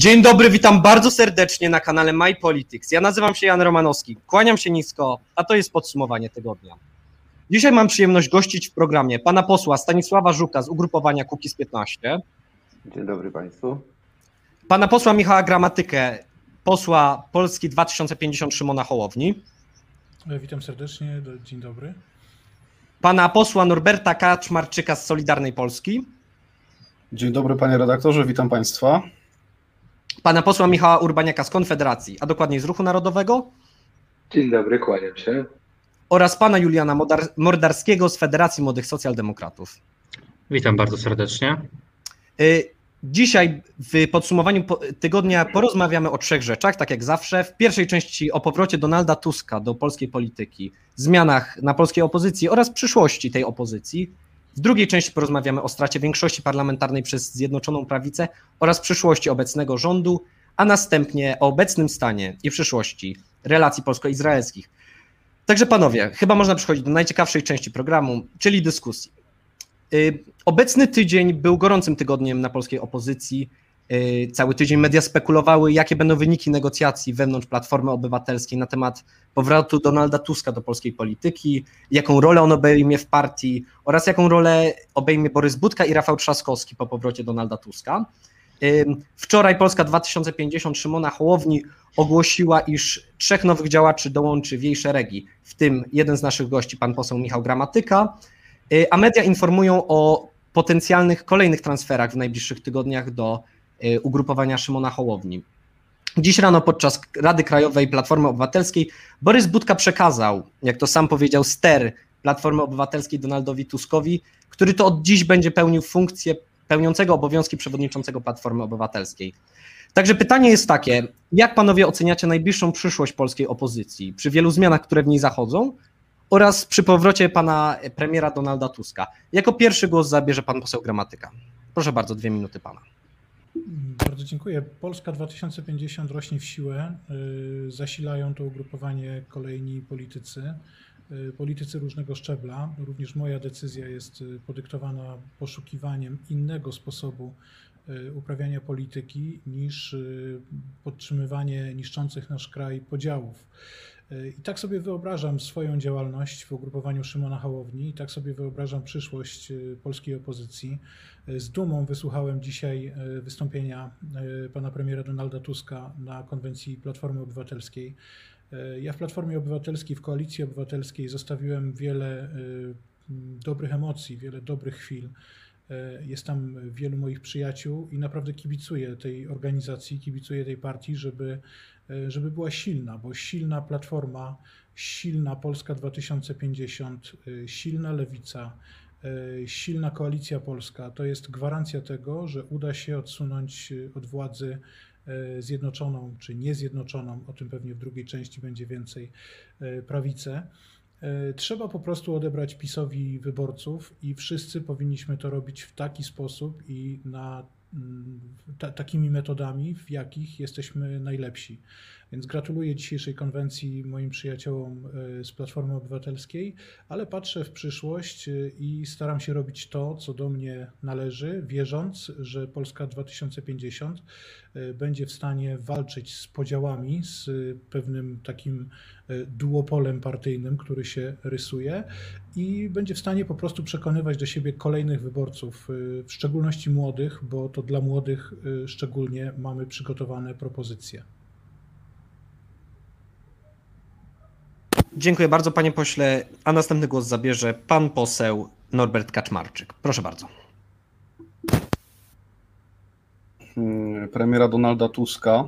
Dzień dobry, witam bardzo serdecznie na kanale My Politics. Ja nazywam się Jan Romanowski, kłaniam się nisko, a to jest podsumowanie tygodnia. Dzisiaj mam przyjemność gościć w programie pana posła Stanisława Żuka z ugrupowania Kukiz 15. Dzień dobry Państwu. Pana posła Michała Gramatykę, posła Polski 2050 Szymona Hołowni. Witam serdecznie, dzień dobry. Pana posła Norberta Kaczmarczyka z Solidarnej Polski. Dzień dobry panie redaktorze, witam Państwa. Pana posła Michała Urbaniaka z Konfederacji, a dokładniej z Ruchu Narodowego. Dzień dobry, kłaniam się. Oraz pana Juliana Mordarskiego z Federacji Młodych Socjaldemokratów. Witam bardzo serdecznie. Y, dzisiaj w podsumowaniu tygodnia porozmawiamy o trzech rzeczach, tak jak zawsze. W pierwszej części o powrocie Donalda Tuska do polskiej polityki, zmianach na polskiej opozycji oraz przyszłości tej opozycji. W drugiej części porozmawiamy o stracie większości parlamentarnej przez Zjednoczoną Prawicę oraz przyszłości obecnego rządu, a następnie o obecnym stanie i przyszłości relacji polsko-izraelskich. Także panowie, chyba można przechodzić do najciekawszej części programu, czyli dyskusji. Y, obecny tydzień był gorącym tygodniem na polskiej opozycji. Y, cały tydzień media spekulowały, jakie będą wyniki negocjacji wewnątrz Platformy Obywatelskiej na temat powrotu Donalda Tuska do polskiej polityki, jaką rolę on obejmie w partii oraz jaką rolę obejmie Borys Budka i Rafał Trzaskowski po powrocie Donalda Tuska. Y, wczoraj Polska 2050 Szymona Hołowni ogłosiła, iż trzech nowych działaczy dołączy w jej szeregi, w tym jeden z naszych gości, pan poseł Michał Gramatyka, y, a media informują o potencjalnych kolejnych transferach w najbliższych tygodniach do ugrupowania Szymona Hołowni. Dziś rano podczas Rady Krajowej Platformy Obywatelskiej Borys Budka przekazał, jak to sam powiedział, ster Platformy Obywatelskiej Donaldowi Tuskowi, który to od dziś będzie pełnił funkcję pełniącego obowiązki przewodniczącego Platformy Obywatelskiej. Także pytanie jest takie, jak panowie oceniacie najbliższą przyszłość polskiej opozycji przy wielu zmianach, które w niej zachodzą oraz przy powrocie pana premiera Donalda Tuska? Jako pierwszy głos zabierze pan poseł Gramatyka. Proszę bardzo, dwie minuty pana. Bardzo dziękuję. Polska 2050 rośnie w siłę. Y, zasilają to ugrupowanie kolejni politycy, y, politycy różnego szczebla. Również moja decyzja jest y, podyktowana poszukiwaniem innego sposobu uprawiania polityki niż podtrzymywanie niszczących nasz kraj podziałów. I tak sobie wyobrażam swoją działalność w ugrupowaniu Szymona Hołowni i tak sobie wyobrażam przyszłość y, polskiej opozycji. Z dumą wysłuchałem dzisiaj wystąpienia pana premiera Donalda Tuska na konwencji Platformy Obywatelskiej. Ja w Platformie Obywatelskiej, w Koalicji Obywatelskiej zostawiłem wiele dobrych emocji, wiele dobrych chwil. Jest tam wielu moich przyjaciół i naprawdę kibicuję tej organizacji, kibicuję tej partii, żeby E, żeby była silna, bo silna platforma, silna Polska 2050, e, silna lewica, e, silna koalicja polska to jest gwarancja tego, że uda się odsunąć od władzy zjednoczoną czy niezjednoczoną, o tym pewnie w drugiej części będzie więcej, prawicę. Trzeba po prostu odebrać PiSowi wyborców i wszyscy powinniśmy to robić w taki sposób i na takimi metodami, w jakich jesteśmy najlepsi. Więc gratuluję dzisiejszej konwencji moim przyjaciołom e, z Platformy Obywatelskiej, ale patrzę w przyszłość e, i staram się robić to, co do mnie należy, wierząc, że Polska 2050 e, będzie w stanie walczyć z podziałami, z pewnym takim duopolem partyjnym, który się rysuje i będzie w stanie po prostu przekonywać do siebie kolejnych wyborców, w szczególności młodych, bo to dla młodych szczególnie mamy przygotowane propozycje. Dziękuję bardzo, panie pośle. A następny głos zabierze pan poseł Norbert Kaczmarczyk. Proszę bardzo. Hmm, premiera Donalda Tuska.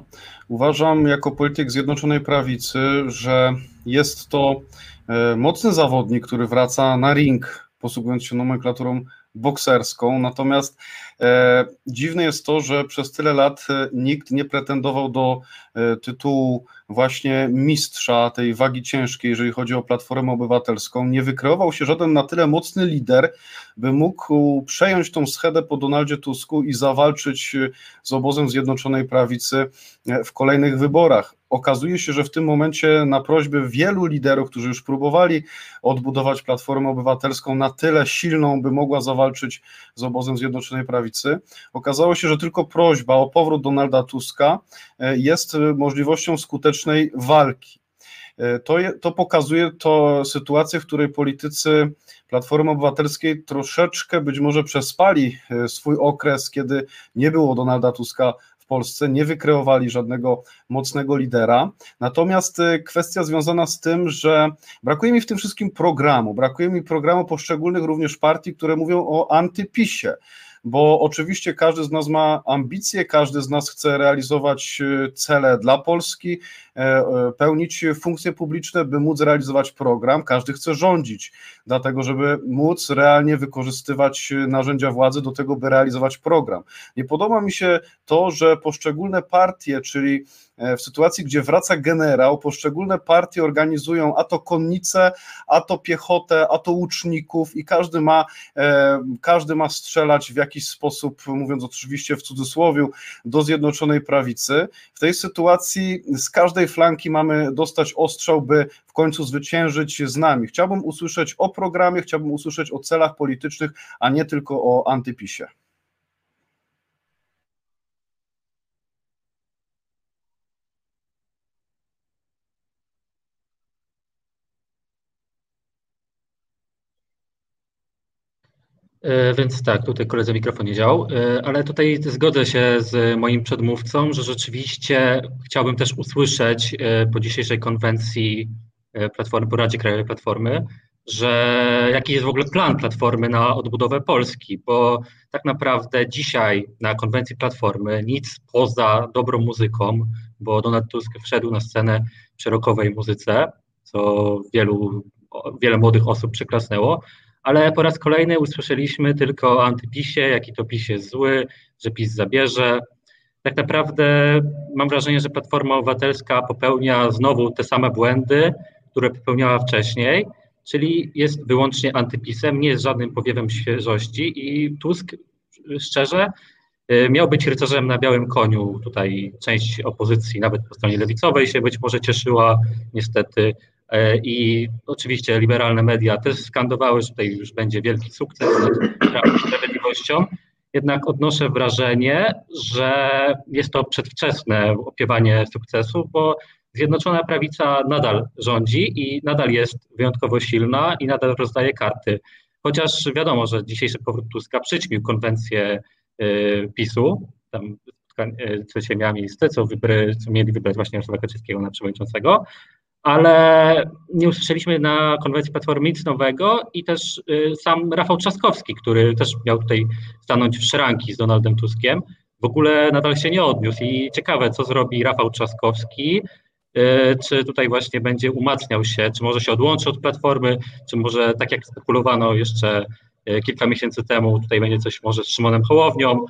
Uważam jako polityk Zjednoczonej Prawicy, że jest to e, mocny zawodnik, który wraca na ring, posługując się nomenklaturą bokserską. Natomiast dziwne jest to, że przez tyle lat e, nikt nie pretendował do e, tytułu właśnie mistrza tej wagi ciężkiej, jeżeli chodzi o Platformę Obywatelską. Nie wykreował się żaden na tyle mocny lider, by mógł przejąć tą schedę po Donaldzie Tusku i zawalczyć z obozem Zjednoczonej Prawicy w kolejnych wyborach. Okazuje się, że w tym momencie na prośbę wielu liderów, którzy już próbowali odbudować Platformę Obywatelską na tyle silną, by mogła zawalczyć z obozem Zjednoczonej Prawicy, Prawicy, okazało się, że tylko prośba o powrót Donalda Tuska jest możliwością skutecznej walki. To, je, to pokazuje to sytuację, w której politycy Platformy Obywatelskiej troszeczkę być może przespali swój okres, kiedy nie było Donalda Tuska Polsce, nie wykreowali żadnego mocnego lidera. Natomiast kwestia związana z tym, że brakuje mi w tym wszystkim programu, brakuje mi programu poszczególnych również partii, które mówią o antypisie bo oczywiście każdy z nas ma ambicje, każdy z nas chce realizować y, cele dla Polski, e, e, pełnić funkcje publiczne, by móc realizować program. Każdy chce rządzić, dlatego żeby móc realnie wykorzystywać narzędzia władzy do tego, by realizować program. Nie podoba mi się to, że poszczególne partie, czyli E, w sytuacji, gdzie wraca generał, poszczególne partie organizują a to konnicę, a to piechotę, a to łuczników i każdy ma, e, każdy ma strzelać w jakiś sposób, mówiąc oczywiście w cudzysłowie, do Zjednoczonej Prawicy. W tej sytuacji z każdej flanki mamy dostać ostrzał, by w końcu zwyciężyć z nami. Chciałbym usłyszeć o programie, chciałbym usłyszeć o celach politycznych, a nie tylko o antypisie. Więc tak, tutaj koledze mikrofon nie działał, e, ale tutaj zgodzę się z moim przedmówcą, że rzeczywiście chciałbym też usłyszeć e, po dzisiejszej konwencji Platformy, po Radzie Krajowej Platformy, że jaki jest w ogóle plan Platformy na odbudowę Polski, bo tak naprawdę dzisiaj na konwencji Platformy nic poza dobrą muzyką, bo Donald Tusk wszedł na scenę przy rokowej muzyce, co wielu, wiele młodych osób przeklasnęło, ale po raz kolejny usłyszeliśmy tylko o antypisie, jaki to PiS jest zły, że PiS zabierze. Tak naprawdę mam wrażenie, że Platforma Obywatelska popełnia znowu te same błędy, które popełniała wcześniej, czyli jest wyłącznie antypisem, nie jest żadnym powiewem świeżości i Tusk szczerze y, miał być rycerzem na białym koniu. Tutaj część opozycji, nawet po stronie lewicowej, się być może cieszyła. Niestety I oczywiście liberalne media też skandowały, że tutaj już będzie wielki sukces Prawem Sprawiedliwością. Jednak odnoszę wrażenie, że jest to przedwczesne opiewanie sukcesu, bo Zjednoczona Prawica nadal rządzi i nadal jest wyjątkowo silna i nadal rozdaje karty. Chociaż wiadomo, że dzisiejszy powrót Tuska przyćmił konwencję y, PiSu, tam spotkanie miała miejsce, co, wybry, co mieli wybrać właśnie Jarosława Kaczyńskiego na przewodniczącego, ale nie usłyszeliśmy na konwencji Platformy nic nowego i też y, sam Rafał Trzaskowski, który też miał tutaj stanąć w szranki z Donaldem Tuskiem, w ogóle nadal się nie odniósł. I ciekawe, co zrobi Rafał Trzaskowski, y, czy tutaj właśnie będzie umacniał się, czy może się odłączy od Platformy, czy może tak jak spekulowano jeszcze y, kilka miesięcy temu, tutaj będzie coś może z Szymonem Hołownią,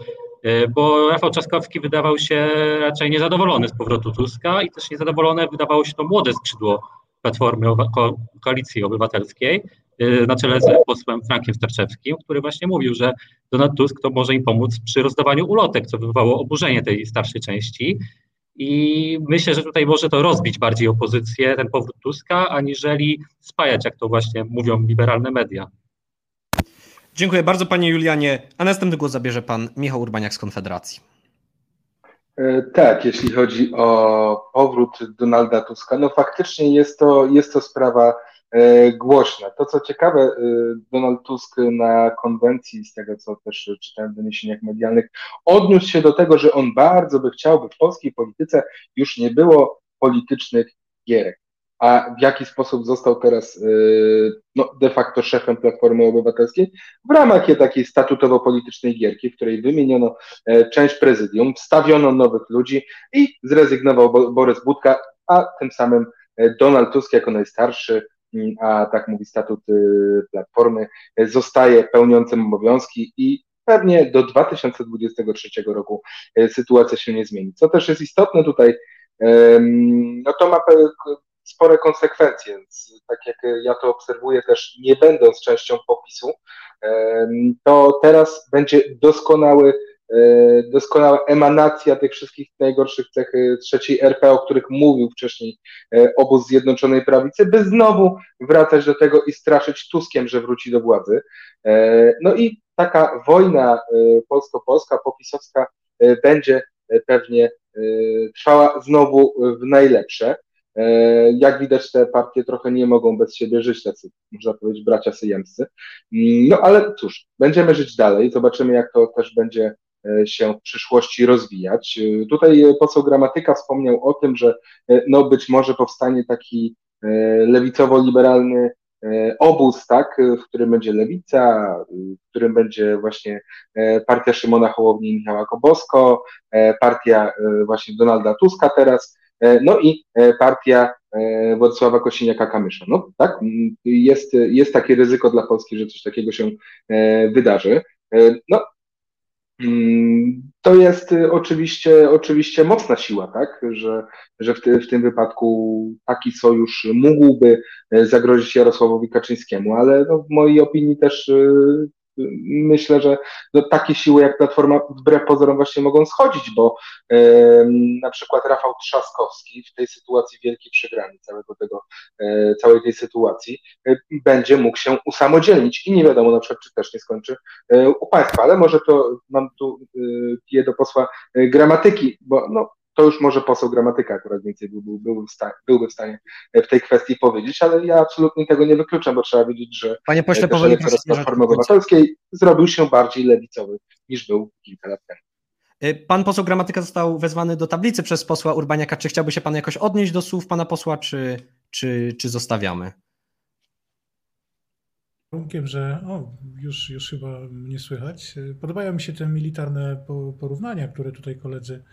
bo Rafał Trzaskowski wydawał się raczej niezadowolony z powrotu Tuska i też niezadowolone wydawało się to młode skrzydło Platformy Ko Koalicji Obywatelskiej e, na czele z posłem Frankiem Starczewskim, który właśnie mówił, że Donald Tusk to może im pomóc przy rozdawaniu ulotek, co wywołało oburzenie tej starszej części. I myślę, że tutaj może to rozbić bardziej opozycję, ten powrót Tuska, aniżeli spajać, jak to właśnie mówią liberalne media. Dziękuję bardzo panie Julianie, a następny głos zabierze pan Michał Urbaniak z Konfederacji. E, tak, jeśli chodzi o powrót Donalda Tuska, no faktycznie jest to, jest to sprawa e, głośna. To co ciekawe, e, Donald Tusk na konwencji, z tego co też czytałem w doniesieniach medialnych, odniósł się do tego, że on bardzo by chciał, by w polskiej polityce już nie było politycznych gierek a w jaki sposób został teraz y, no, de facto szefem Platformy Obywatelskiej w ramach takiej statutowo-politycznej gierki, w której wymieniono e, część prezydium, wstawiono nowych ludzi i zrezygnował Borys Budka, a tym samym e, Donald Tusk jako najstarszy, mm, a tak mówi statut y, Platformy, e, zostaje pełniącym obowiązki i pewnie do 2023 roku sytuacja się nie zmieni. Co też jest istotne tutaj, no to ma spore konsekwencje, tak jak ja to obserwuję też nie będąc częścią popisu, to teraz będzie doskonały, e, doskonała emanacja tych wszystkich najgorszych cech e, trzeciej RP, o których mówił wcześniej e, obóz Zjednoczonej Prawicy, by znowu wracać do tego i straszyć Tuskiem, że wróci do władzy. No i taka wojna polsko-polska, popisowska będzie pewnie trwała znowu w najlepsze. Jak widać, te partie trochę nie mogą bez siebie żyć, tacy, można powiedzieć, bracia syjemscy. No ale cóż, będziemy żyć dalej, zobaczymy, jak to też będzie się w przyszłości rozwijać. Tutaj poseł Gramatyka wspomniał o tym, że no być może powstanie taki lewicowo-liberalny obóz, tak, w którym będzie lewica, w którym będzie właśnie partia Szymona Hołowni i Michała Kobosko, partia właśnie Donalda Tuska teraz, no i partia Władysława Kosiniaka-Kamysza. No tak, jest, jest takie ryzyko dla Polski, że coś takiego się wydarzy. No, to jest oczywiście, oczywiście mocna siła, tak? że, że w, ty, w tym wypadku taki sojusz mógłby zagrozić Jarosławowi Kaczyńskiemu, ale no, w mojej opinii też myślę, że no, takie siły jak Platforma wbrew pozorom właśnie mogą schodzić, bo e, na przykład Rafał Trzaskowski w tej sytuacji wielkiej przegrani całego tego, e, całej tej sytuacji e, będzie mógł się usamodzielnić i nie wiadomo na przykład, czy też nie skończy e, u państwa, ale może to mam tu e, piję do posła e, gramatyki, bo no, to już może poseł gramatyka akurat więcej byłby, byłby, w stanie, byłby w stanie w tej kwestii powiedzieć, ale ja absolutnie tego nie wykluczam, bo trzeba wiedzieć, że Panie pośle, powoli Platformy Obywatelskiej zrobił się bardziej lewicowy niż był kilka lat temu. Pan poseł Gramatyka został wezwany do tablicy przez posła Urbaniaka. Czy chciałby się pan jakoś odnieść do słów pana posła, czy, czy, czy zostawiamy? Warunkiem, że o, już, już chyba mnie słychać. Podobają mi się te militarne porównania, które tutaj koledzy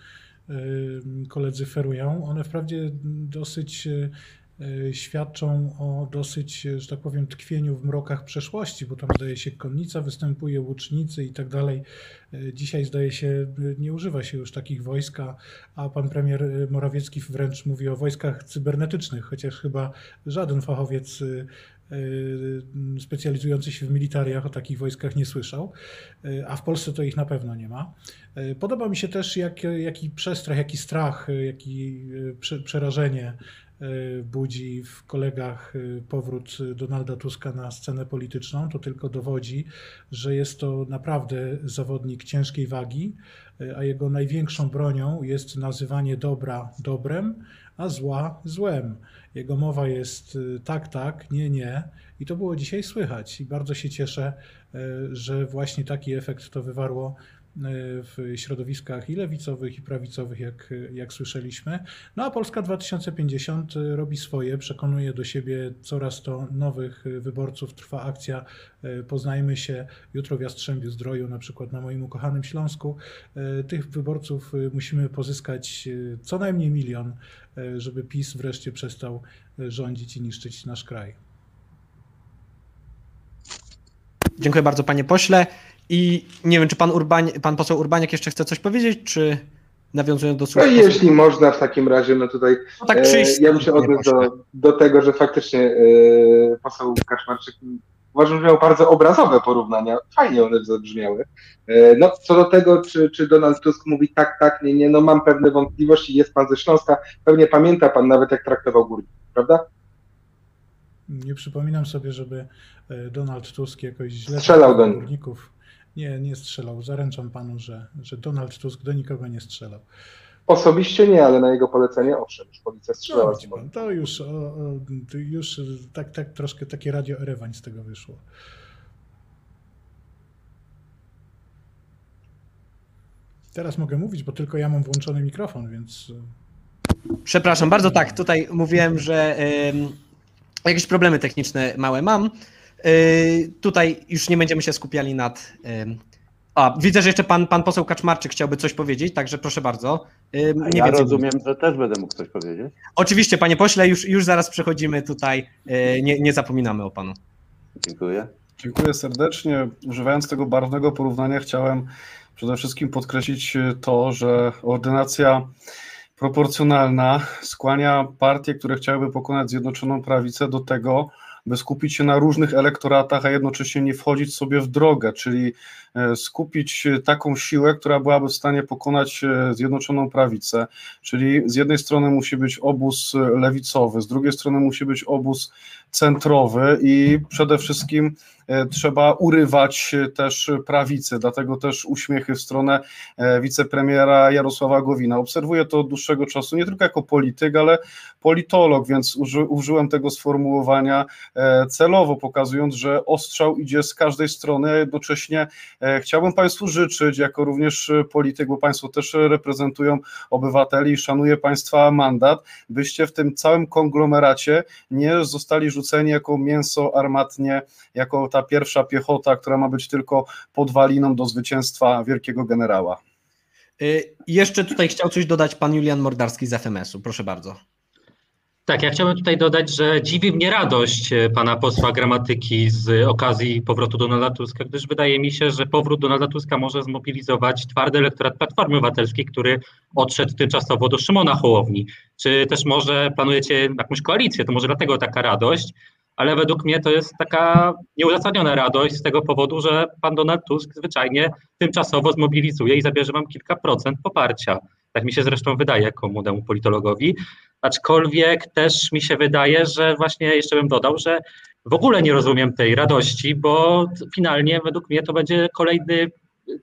koledzy ferują. One wprawdzie dosyć e, świadczą o dosyć, że tak powiem, tkwieniu w mrokach przeszłości, bo tam zdaje się konnica występuje, łucznicy i tak dalej. Dzisiaj zdaje się nie używa się już takich wojska, a pan premier Morawiecki wręcz mówi o wojskach cybernetycznych, chociaż chyba żaden fachowiec specjalizujący się w militariach o takich wojskach nie słyszał, a w Polsce to ich na pewno nie ma. Podoba mi się też, jak, jaki przestrach, jaki strach, jaki przerażenie budzi w kolegach powrót Donalda Tuska na scenę polityczną. To tylko dowodzi, że jest to naprawdę zawodnik ciężkiej wagi, a jego największą bronią jest nazywanie dobra dobrem, a zła złem. Jego mowa jest tak, tak, nie, nie. I to było dzisiaj słychać. I bardzo się cieszę, że właśnie taki efekt to wywarło w środowiskach i lewicowych, i prawicowych, jak, jak słyszeliśmy. No a Polska 2050 robi swoje, przekonuje do siebie coraz to nowych wyborców. Trwa akcja Poznajmy się jutro w Jastrzębiu Zdroju, na przykład na moim ukochanym Śląsku. Tych wyborców musimy pozyskać co najmniej milion, żeby PiS wreszcie przestał rządzić i niszczyć nasz kraj. Dziękuję bardzo, panie pośle. I nie wiem, czy pan, Urbań, pan poseł Urbaniak jeszcze chce coś powiedzieć, czy nawiązując do słów? No jeśli można w takim razie, no tutaj no tak e, ja bym się odniósł do, do tego, że faktycznie e, poseł Kaszmarczyk uważam, że miał bardzo obrazowe porównania, fajnie one zabrzmiały. E, no co do tego, czy, czy Donald Tusk mówi tak, tak, nie, nie, no mam pewne wątpliwości, jest pan ze Śląska, pewnie pamięta pan nawet jak traktował górników, prawda? Nie przypominam sobie, żeby e, Donald Tusk jakoś źle strzelał do górników. Nie, nie strzelał. Zaręczam panu, że, że Donald Tusk do nikogo nie strzelał. Osobiście nie, ale na jego polecenie owszem, już policja strzelała. No, pan, to już, o, o, już tak, tak troszkę takie radio Erewań z tego wyszło. Teraz mogę mówić, bo tylko ja mam włączony mikrofon, więc. Przepraszam bardzo, tak. Tutaj mówiłem, że jakieś problemy techniczne małe mam. Yy, tutaj już nie będziemy się skupiali nad. A, widzę, że jeszcze pan, pan poseł Kaczmarczyk chciałby coś powiedzieć, także proszę bardzo. Yy, nie ja rozumiem, że też będę mógł coś powiedzieć. Oczywiście, panie pośle, już, już zaraz przechodzimy tutaj. Nie, nie zapominamy o panu. Dziękuję. Dziękuję serdecznie. Używając tego barwnego porównania, chciałem przede wszystkim podkreślić to, że ordynacja proporcjonalna skłania partie, które chciałyby pokonać Zjednoczoną Prawicę do tego, by skupić się na różnych elektoratach, a jednocześnie nie wchodzić sobie w drogę, czyli skupić taką siłę, która byłaby w stanie pokonać e, Zjednoczoną Prawicę. Czyli z jednej strony musi być obóz lewicowy, z drugiej strony musi być obóz centrowy i przede wszystkim trzeba urywać też prawicy, dlatego też uśmiechy w stronę wicepremiera Jarosława Gowina. Obserwuję to od dłuższego czasu, nie tylko jako polityk, ale politolog, więc uży, użyłem tego sformułowania celowo, pokazując, że ostrzał idzie z każdej strony, a jednocześnie chciałbym Państwu życzyć, jako również polityk, bo Państwo też reprezentują obywateli i szanuję Państwa mandat, byście w tym całym konglomeracie nie zostali rzuceni jako mięso armatnie, jako ta pierwsza piechota, która ma być tylko podwaliną do zwycięstwa wielkiego generała. Jeszcze tutaj chciał coś dodać pan Julian Mordarski z FMS-u. Proszę bardzo. Tak, ja chciałbym tutaj dodać, że dziwi mnie radość e, pana posła gramatyki z okazji powrotu Donalda Tuska, gdyż wydaje mi się, że powrót Donalda Tuska może zmobilizować twardy elektorat Platformy Obywatelskiej, który odszedł tymczasowo do Szymona Hołowni. Czy też może planujecie jakąś koalicję, to może dlatego taka radość, ale według mnie to jest taka nieuzasadniona radość z tego powodu, że pan Donald Tusk zwyczajnie tymczasowo zmobilizuje i zabierze wam kilka procent poparcia. Tak mi się zresztą wydaje jako młodemu politologowi. Aczkolwiek też mi się wydaje, że właśnie jeszcze bym dodał, że w ogóle nie rozumiem tej radości, bo finalnie według mnie to będzie kolejny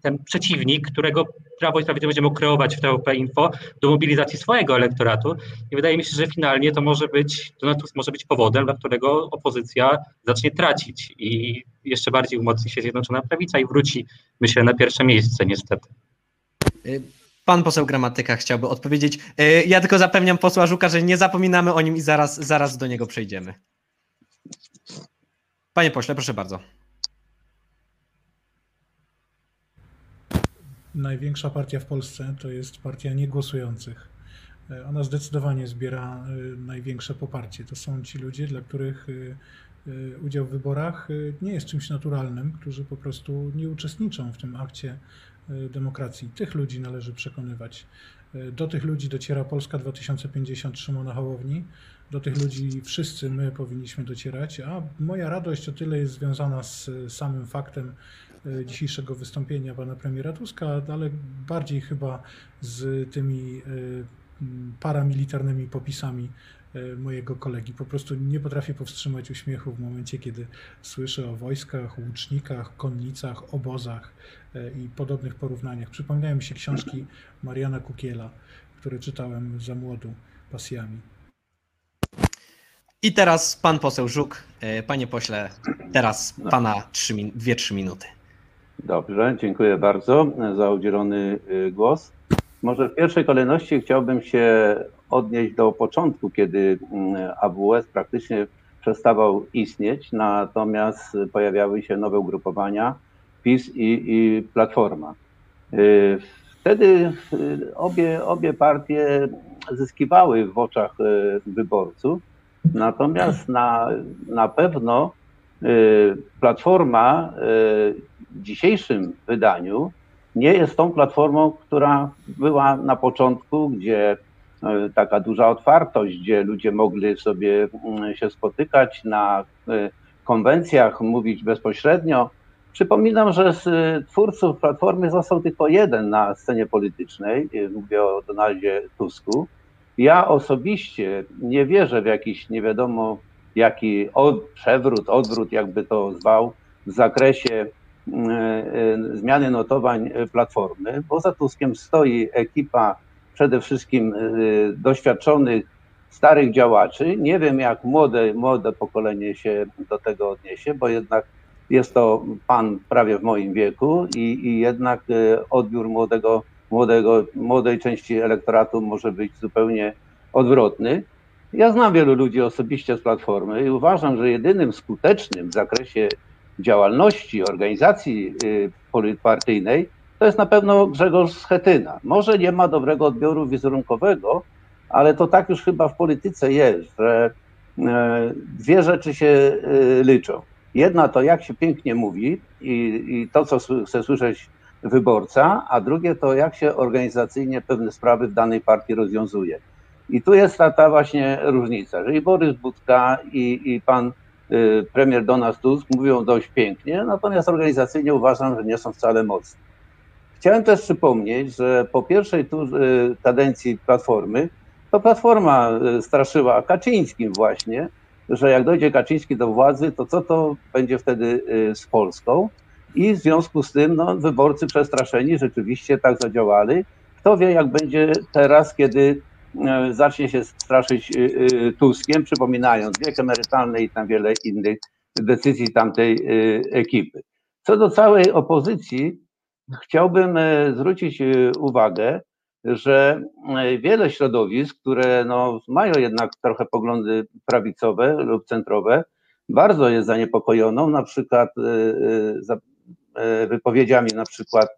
ten przeciwnik, którego Prawo i Sprawiedliwość będzie kreować w TVP Info do mobilizacji swojego elektoratu. I wydaje mi się, że finalnie to może być, Donald Tusk może być powodem, dla którego opozycja zacznie tracić i jeszcze bardziej umocni się Zjednoczona Prawica i wróci, myślę, na pierwsze miejsce niestety. Y, Pan poseł Gramatyka chciałby odpowiedzieć. E, ja tylko zapewniam posła Żuka, że nie zapominamy o nim i zaraz, zaraz do niego przejdziemy. Panie pośle, proszę bardzo. Największa partia w Polsce to jest partia niegłosujących. E, ona zdecydowanie zbiera e, największe poparcie. To są ci ludzie, dla których udział w wyborach nie jest czymś naturalnym, którzy po prostu nie uczestniczą w tym akcie E, demokracji. Tych ludzi należy przekonywać. E, do tych ludzi dociera Polska 2050 Szymona Hołowni. Do tych ludzi wszyscy my powinniśmy docierać, a moja radość o tyle jest związana z samym faktem e, dzisiejszego wystąpienia pana premiera Tuska, ale bardziej chyba z tymi paramilitarnymi popisami E, mojego kolegi. Po prostu nie potrafię powstrzymać uśmiechu w momencie, kiedy słyszę o wojskach, łucznikach, konnicach, obozach e, i podobnych porównaniach. Przypomniają mi się książki Mariana Kukiela, które czytałem za młodu pasjami. I teraz pan poseł Żuk. E, panie pośle, teraz pana 2-3 minuty. Dobrze, dziękuję bardzo za udzielony y, głos. Może w pierwszej kolejności chciałbym się odnieść do początku, kiedy mm, AWS praktycznie przestawał istnieć, natomiast pojawiały się nowe ugrupowania PiS i, i Platforma. Y, wtedy y, obie, obie partie zyskiwały w oczach wyborców, natomiast na, na pewno Platforma w dzisiejszym wydaniu nie jest tą platformą, która była na początku, gdzie E, taka duża otwartość, gdzie ludzie mogli sobie mm, się spotykać na konwencjach, mówić bezpośrednio. Przypominam, że z twórców Platformy został tylko jeden na scenie politycznej, mówię o Donaldzie Tusku. Ja osobiście nie wierzę w jakiś nie wiadomo jaki od, przewrót, odwrót, jakby to zwał, w zakresie zmiany notowań Platformy, bo za Tuskiem stoi ekipa przede wszystkim y, doświadczonych, starych działaczy. Nie wiem, jak młode, młode pokolenie się do tego odniesie, bo jednak jest to pan prawie w moim wieku i, i jednak odbiór młodego, młodego, młodej części elektoratu może być zupełnie odwrotny. Ja znam wielu ludzi osobiście z Platformy i uważam, że jedynym skutecznym w zakresie działalności organizacji y, partyjnej to jest na pewno Grzegorz Schetyna. Może nie ma dobrego odbioru wizerunkowego, ale to tak już chyba w polityce jest, że e, dwie rzeczy się e, liczą. Jedna to jak się pięknie mówi i, i to, co chce słyszeć wyborca, a drugie to jak się organizacyjnie pewne sprawy w danej partii rozwiązuje. I tu jest ta, ta właśnie różnica, że i Borys Budka i, i pan y, premier Donald Tusk mówią dość pięknie, natomiast organizacyjnie uważam, że nie są wcale mocni. Chciałem też przypomnieć, że po pierwszej y, kadencji Platformy, to Platforma y, straszyła Kaczyńskim właśnie, że jak dojdzie Kaczyński do władzy, to co to będzie wtedy z Polską? I w związku z tym no, wyborcy przestraszeni rzeczywiście tak zadziałali. Kto wie, jak będzie teraz, kiedy zacznie się straszyć Tuskiem, przypominając wiek emerytalny i tam wiele innych decyzji tamtej ekipy. Co do całej opozycji, chciałbym e, zwrócić e, uwagę, że e, wiele środowisk, które no, mają jednak trochę poglądy prawicowe lub centrowe, bardzo jest zaniepokojoną na przykład wypowiedziami na przykład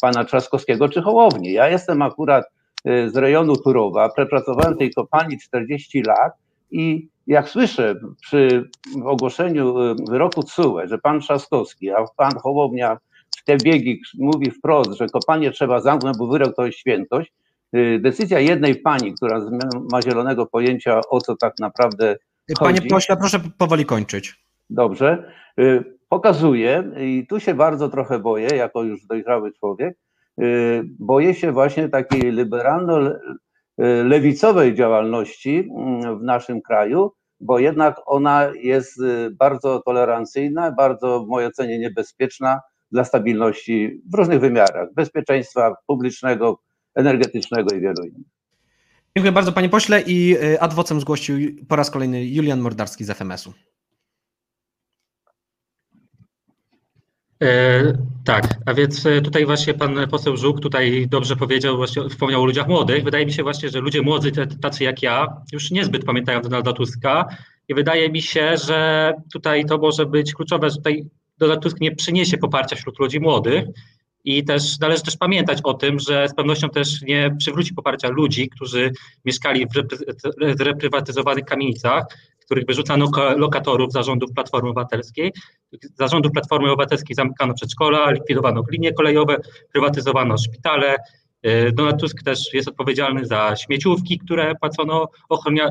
pana Trzaskowskiego czy Hołowni. Ja jestem akurat z rejonu Turowa, przepracowałem w tej kopalni 40 lat i jak słyszę przy ogłoszeniu wyroku TSUE, że pan Trzaskowski, a pan Hołownia w te biegi mówi wprost, że kopalnię trzeba zamknąć, bo wyrok to jest świętość, y, decyzja jednej pani, która ma zielonego pojęcia o co tak naprawdę Panie chodzi, pośle, proszę powoli kończyć. Dobrze. Y, pokazuje, i tu się bardzo trochę boję, jako już dojrzały człowiek, y, boję się właśnie takiej liberalno-lewicowej działalności mm, w naszym kraju, bo jednak ona jest bardzo tolerancyjna, bardzo w mojej ocenie niebezpieczna dla stabilności w różnych wymiarach bezpieczeństwa publicznego, energetycznego i wielu innych. Dziękuję bardzo panie pośle i y, adwocem zgłosił po raz kolejny Julian Mordarski z FMS-u. Tak, a więc e, tutaj właśnie pan poseł Żuk tutaj dobrze powiedział, właśnie wspomniał o ludziach młodych. Wydaje mi się właśnie, że ludzie młodzi, tacy jak ja, już niezbyt pamiętają Donalda Tuska i wydaje mi się, że tutaj to może być kluczowe, że tutaj Donald Tusk nie przyniesie poparcia wśród ludzi młodych i też należy też pamiętać o tym, że z pewnością też nie przywróci poparcia ludzi, którzy mieszkali w zreprywatyzowanych kamienicach, których wyrzucano lokatorów zarządów Platformy Obywatelskiej. Zarządów Platformy Obywatelskiej zamykano przedszkola, likwidowano linie kolejowe, prywatyzowano szpitale, E, Donald Tusk też jest odpowiedzialny za śmieciówki, które płacono ochronia,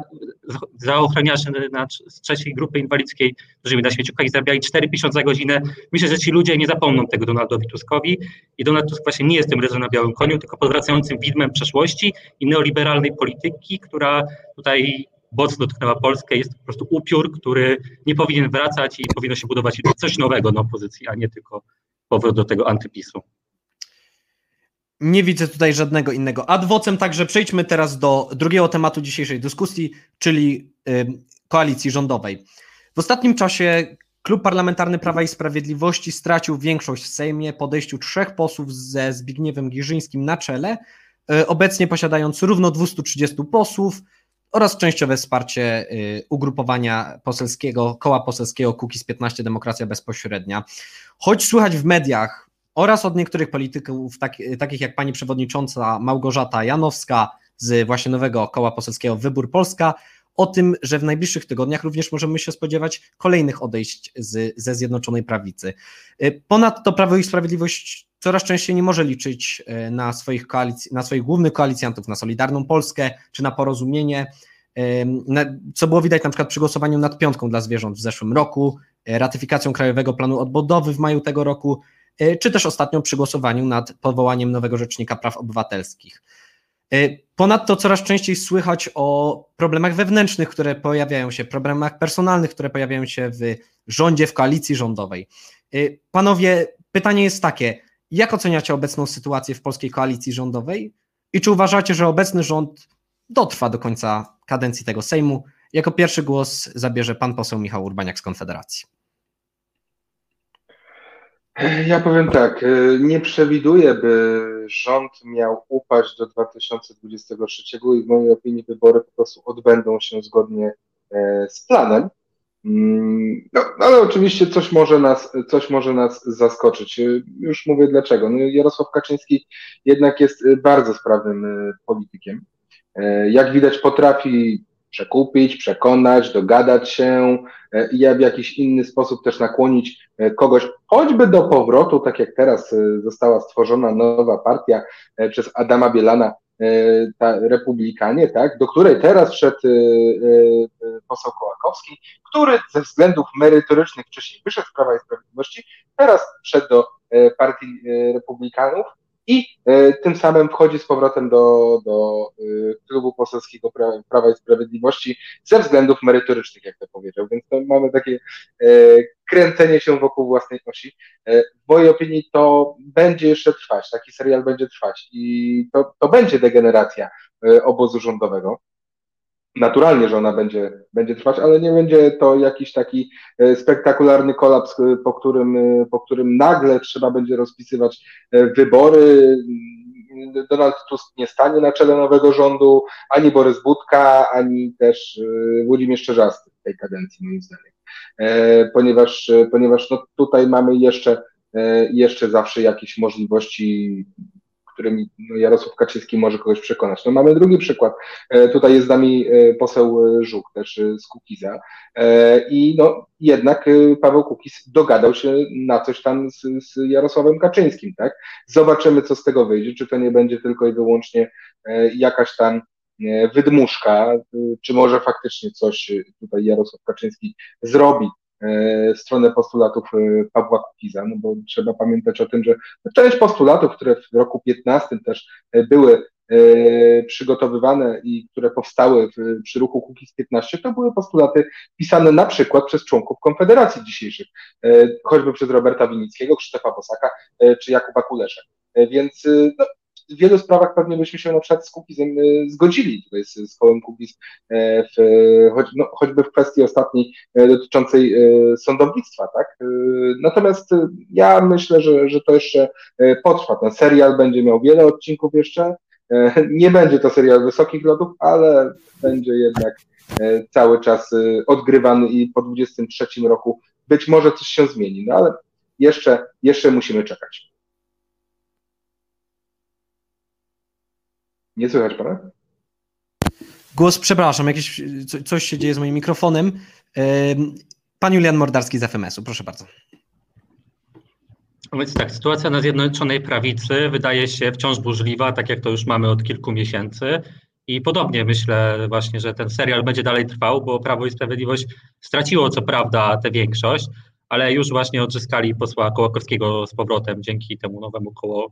za ochroniarzy na, z trzeciej grupy inwalidzkiej, którzy mi na śmieciówkach zarabiali 4 za godzinę. Myślę, że ci ludzie nie zapomną tego Donaldowi Tuskowi i Donald Tusk właśnie nie jest tym ryzem na białym koniu, tylko podwracającym widmem przeszłości i neoliberalnej polityki, która tutaj mocno dotknęła Polskę. Jest po prostu upiór, który nie powinien wracać i powinno się budować coś nowego na opozycji, a nie tylko powrót do tego antypisu. Nie widzę tutaj żadnego innego adwocem, także przejdźmy teraz do drugiego tematu dzisiejszej dyskusji, czyli koalicji rządowej. W ostatnim czasie Klub Parlamentarny Prawa i Sprawiedliwości stracił większość w Sejmie po odejściu trzech posłów ze Zbigniewem Giżyńskim na czele, y, obecnie posiadając równo 230 posłów oraz częściowe wsparcie y, ugrupowania poselskiego, koła poselskiego Kukiz 15 Demokracja Bezpośrednia. Choć słychać w mediach oraz od niektórych polityków, tak, takich jak pani przewodnicząca Małgorzata Janowska z właśnie nowego koła poselskiego Wybór Polska, o tym, że w najbliższych tygodniach również możemy się spodziewać kolejnych odejść z, ze Zjednoczonej Prawicy. Ponadto Prawo i Sprawiedliwość coraz częściej nie może liczyć e, na swoich, koalic- na swoich głównych koalicjantów, na Solidarną Polskę czy na porozumienie, co było widać na przykład przy głosowaniu nad piątką dla zwierząt w zeszłym roku, ratyfikacją Krajowego Planu Odbudowy w maju tego roku, czy też ostatnio przy głosowaniu nad powołaniem nowego Rzecznika Praw Obywatelskich. E, ponadto coraz częściej słychać o problemach wewnętrznych, które pojawiają się, problemach personalnych, które pojawiają się w rządzie, w koalicji rządowej. E, panowie, pytanie jest takie: jak oceniacie obecną sytuację w polskiej koalicji rządowej i czy uważacie, że obecny rząd dotrwa do końca kadencji tego Sejmu? Jako pierwszy głos zabierze pan poseł Michał Urbaniak z Konfederacji. Ja powiem tak, e, nie przewiduję, by rząd miał upaść do 2023 i w mojej opinii wybory po prostu odbędą się zgodnie e, z planem. Mm, no, ale oczywiście coś może, nas, coś może nas zaskoczyć. E, już mówię dlaczego. No, Jarosław Kaczyński jednak jest bardzo sprawnym politykiem. Jak widać, potrafi przekupić, przekonać, dogadać się e, i w jakiś inny sposób też nakłonić e, kogoś, choćby do powrotu, tak jak teraz e, została stworzona nowa partia przez Adama Bielana, ta Republikanie, tak, do której teraz wszedł poseł Kołakowski, który ze względów merytorycznych wcześniej wyszedł z Prawa i Sprawiedliwości, teraz wszedł do partii Republikanów i tym samym wchodzi z powrotem do, do klubu poselskiego Prawa, i Sprawiedliwości ze względów merytorycznych, jak to powiedział. Więc to mamy takie e, kręcenie się wokół własnej osi. E, w mojej opinii to będzie jeszcze trwać, taki serial będzie trwać i to, to będzie degeneracja e, obozu rządowego naturalnie, że ona będzie, będzie trwać, ale nie będzie to jakiś taki e, spektakularny kolaps, e, po którym, e, po którym nagle trzeba będzie rozpisywać wybory. Donald Tusk nie stanie na czele nowego rządu, ani Borys Budka, ani też Włodzimierz Czerzasty w tej kadencji, moim zdaniem. Ponieważ, ponieważ no tutaj mamy jeszcze, jeszcze zawsze jakieś możliwości którymi no, Jarosław Kaczyński może kogoś przekonać. No mamy drugi przykład. E, tutaj jest z nami e, poseł e, Żuk, też z Kukiza. I no, jednak Paweł Kukiz dogadał się na coś tam z, z Jarosławem Kaczyńskim, tak? Zobaczymy, co z tego wyjdzie, czy to nie będzie tylko i wyłącznie jakaś tam wydmuszka, czy może faktycznie coś tutaj Jarosław Kaczyński zrobi stronę postulatów e, Pawła Kukiza, no bo trzeba pamiętać o tym, że część postulatów, które w roku 15 też e, były przygotowywane i które powstały w, przy ruchu Kukiz 15, to były postulaty pisane na przykład przez członków Konfederacji dzisiejszych, choćby przez Roberta Winickiego, Krzysztofa Bosaka czy Jakuba Kulesza. Więc no, w wielu sprawach pewnie byśmy się na przykład z Kukizem e, zgodzili tutaj z, z kołem Kukiz, e, w, choć, no, choćby w kwestii ostatniej e, dotyczącej sądownictwa, tak? Natomiast ja myślę, że, że to jeszcze potrwa. Ten serial będzie miał wiele odcinków jeszcze. Nie będzie to serial wysokich lotów, ale będzie jednak cały czas odgrywany i po 23 roku być może coś się zmieni, no ale jeszcze, jeszcze musimy czekać. Nie słychać pana? Głos, przepraszam, jakieś, coś się dzieje z moim mikrofonem. Pan Julian Mordarski z FMS-u, proszę bardzo. Więc tak, sytuacja na Zjednoczonej Prawicy wydaje się wciąż burzliwa, tak jak to już mamy od kilku miesięcy. I podobnie myślę właśnie, że ten serial będzie dalej trwał, bo Prawo i Sprawiedliwość straciło co prawda tę większość, ale już właśnie odzyskali posła Kołakowskiego z powrotem dzięki temu nowemu koło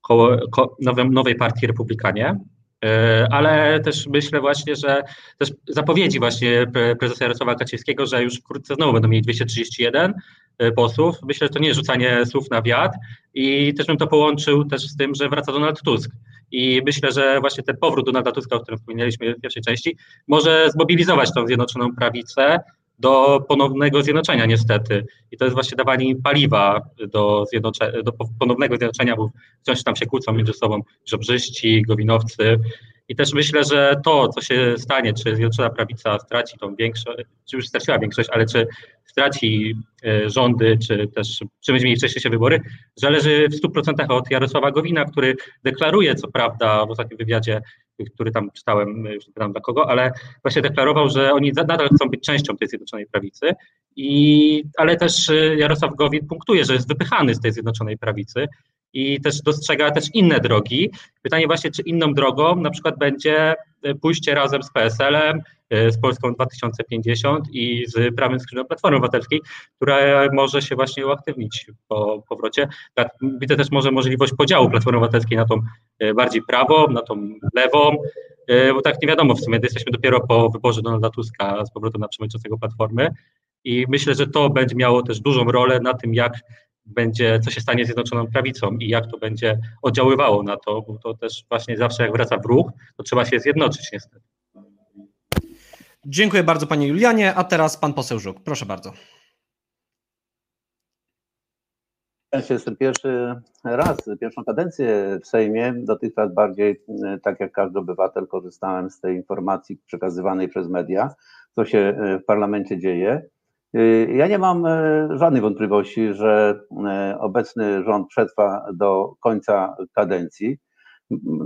koło, ko, nowej partii Republikanie. E, ale też myślę właśnie, że też zapowiedzi właśnie prezesa Jarosława Kaczyńskiego, że już wkrótce znowu będą mieli 231 e, posłów. Myślę, że to nie jest rzucanie słów na wiatr i też bym to połączył też z tym, że wraca Donald Tusk. I myślę, że właśnie ten powrót Donalda Tuska, o którym wspominaliśmy w pierwszej części, może zmobilizować tą Zjednoczoną Prawicę do ponownego zjednoczenia niestety. I to jest właśnie dawanie im paliwa do, zjednocze- do ponownego zjednoczenia, bo wciąż tam się kłócą między sobą żobrzyści, gowinowcy. I też myślę, że to, co się stanie, czy Zjednoczona Prawica straci tą większość, czy już straciła większość, ale czy straci e, rządy, czy też czy będzie mieli wcześniejsze wybory, zależy w 100% od Jarosława Gowina, który deklaruje, co prawda w ostatnim wywiadzie który tam czytałem, już nie pamiętam dla kogo, ale właśnie deklarował, że oni nadal chcą być częścią tej Zjednoczonej Prawicy, i, ale też y, Jarosław Gowin punktuje, że jest wypychany z tej Zjednoczonej Prawicy i też dostrzega też inne drogi. Pytanie właśnie, czy inną drogą na przykład będzie y, pójście razem z PSL-em, y, z Polską 2050 i z prawem skrzydłem Platformy Obywatelskiej, która może się właśnie uaktywnić po powrocie. Tak, widzę też może możliwość podziału Platformy Obywatelskiej na tą bardziej prawą, na tą lewą, bo tak nie wiadomo w sumie, jesteśmy dopiero po wyborze Donalda Tuska z powrotem na przewodniczącego Platformy i myślę, że to będzie miało też dużą rolę na tym, jak będzie, co się stanie z Zjednoczoną Prawicą i jak to będzie oddziaływało na to, bo to też właśnie zawsze jak wraca w ruch, to trzeba się zjednoczyć niestety. Dziękuję bardzo panie Julianie, a teraz pan poseł Żuk, proszę bardzo. Ja jestem pierwszy raz, pierwszą kadencję w Sejmie. Dotychczas bardziej, tak jak każdy obywatel, korzystałem z tej informacji przekazywanej przez media, co się w parlamencie dzieje. Y, ja nie mam e, żadnej wątpliwości, że e, obecny rząd przetrwa do końca kadencji.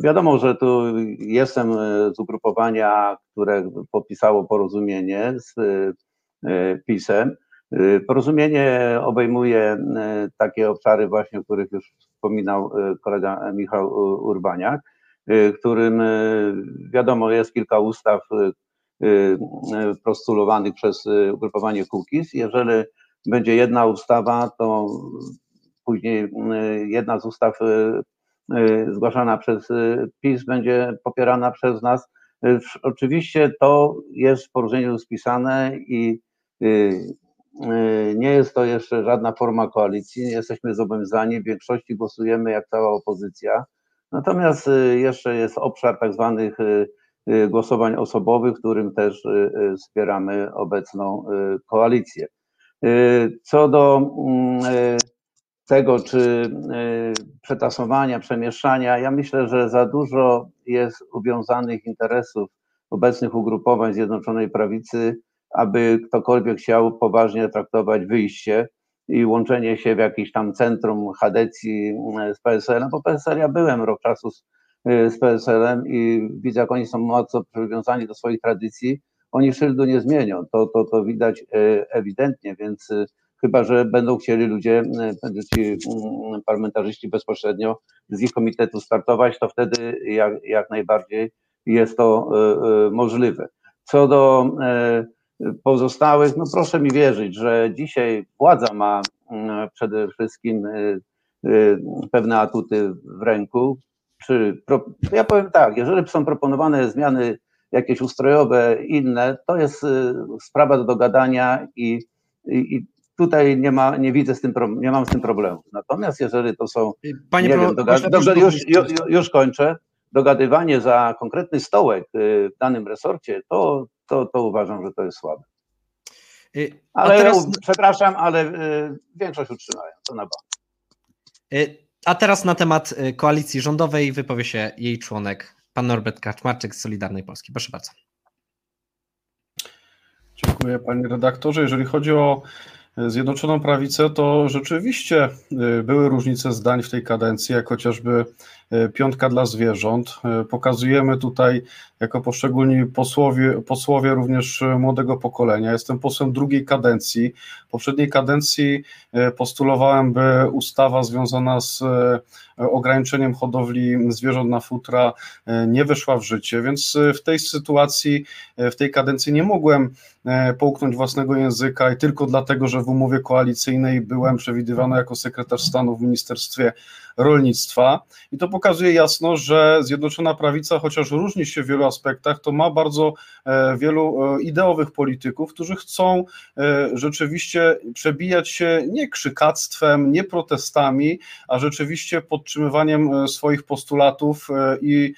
Wiadomo, że tu jestem e, z ugrupowania, które podpisało porozumienie z PiSem. Porozumienie obejmuje takie obszary właśnie, o których już wspominał kolega Michał Urbaniak, którym wiadomo jest kilka ustaw, Y, y, postulowanych przez y, ugrupowanie Cookies. Jeżeli będzie jedna ustawa, to później jedna z ustaw zgłaszana przez PiS będzie popierana przez nas Oczywiście to jest w porozumieniu spisane i nie jest to jeszcze żadna forma koalicji, jesteśmy zobowiązani, w większości głosujemy jak cała opozycja. Natomiast jeszcze jest obszar tak zwanych głosowań osobowych, którym też wspieramy obecną koalicję. Co do mm, tego, czy y, przetasowania, przemieszczania, ja myślę, że za dużo jest uwiązanych interesów obecnych ugrupowań Zjednoczonej Prawicy, aby ktokolwiek chciał poważnie traktować wyjście i łączenie się w jakimś tam centrum Hadecji y, z PSL-em, bo PSL ja byłem rok czasu z, y, z PSL-em i widzę, jak oni są mocno przywiązani do swoich tradycji, oni szyldu nie zmienią, to, to, to widać ewidentnie, więc chyba że będą chcieli ludzie, ci mm, parlamentarzyści bezpośrednio z ich komitetu startować, to wtedy jak, jak najbardziej jest to możliwe. Co do pozostałych, no proszę mi wierzyć, że dzisiaj władza ma mm, przede wszystkim pewne atuty w ręku. Czy, ja powiem tak, jeżeli są proponowane zmiany jakieś ustrojowe, inne, to jest sprawa do dogadania i, i, tutaj nie ma, nie widzę z tym, nie mam z tym problemu. Natomiast jeżeli to są, Panie nie wiem, doga, doga, już, już, już kończę, dogadywanie za konkretny stołek y, w danym resorcie, to, to, to uważam, że to jest słabe. Y, ale teraz... przepraszam, ale y, większość utrzymają, to na bank. A teraz na temat koalicji rządowej wypowie się jej członek, pan Norbert Kaczmarczyk z Solidarnej Polski. Proszę bardzo. Dziękuję panie redaktorze. Jeżeli chodzi o Zjednoczoną Prawicę, to rzeczywiście y, były różnice zdań w tej kadencji, jak chociażby y, piątka dla zwierząt. Y, pokazujemy tutaj jako poszczególni posłowie, posłowie również młodego pokolenia. Jestem posłem drugiej kadencji. W poprzedniej kadencji postulowałem, by ustawa związana z ograniczeniem hodowli zwierząt na futra nie weszła w życie, więc w tej sytuacji, w tej kadencji nie mogłem połknąć własnego języka i tylko dlatego, że w umowie koalicyjnej byłem przewidywany jako sekretarz stanu w Ministerstwie Rolnictwa. I to pokazuje jasno, że Zjednoczona Prawica, chociaż różni się w wielu aspektach, to ma bardzo e, wielu e, ideowych polityków, którzy chcą rzeczywiście przebijać się nie krzykactwem, nie protestami, a rzeczywiście podtrzymywaniem swoich postulatów i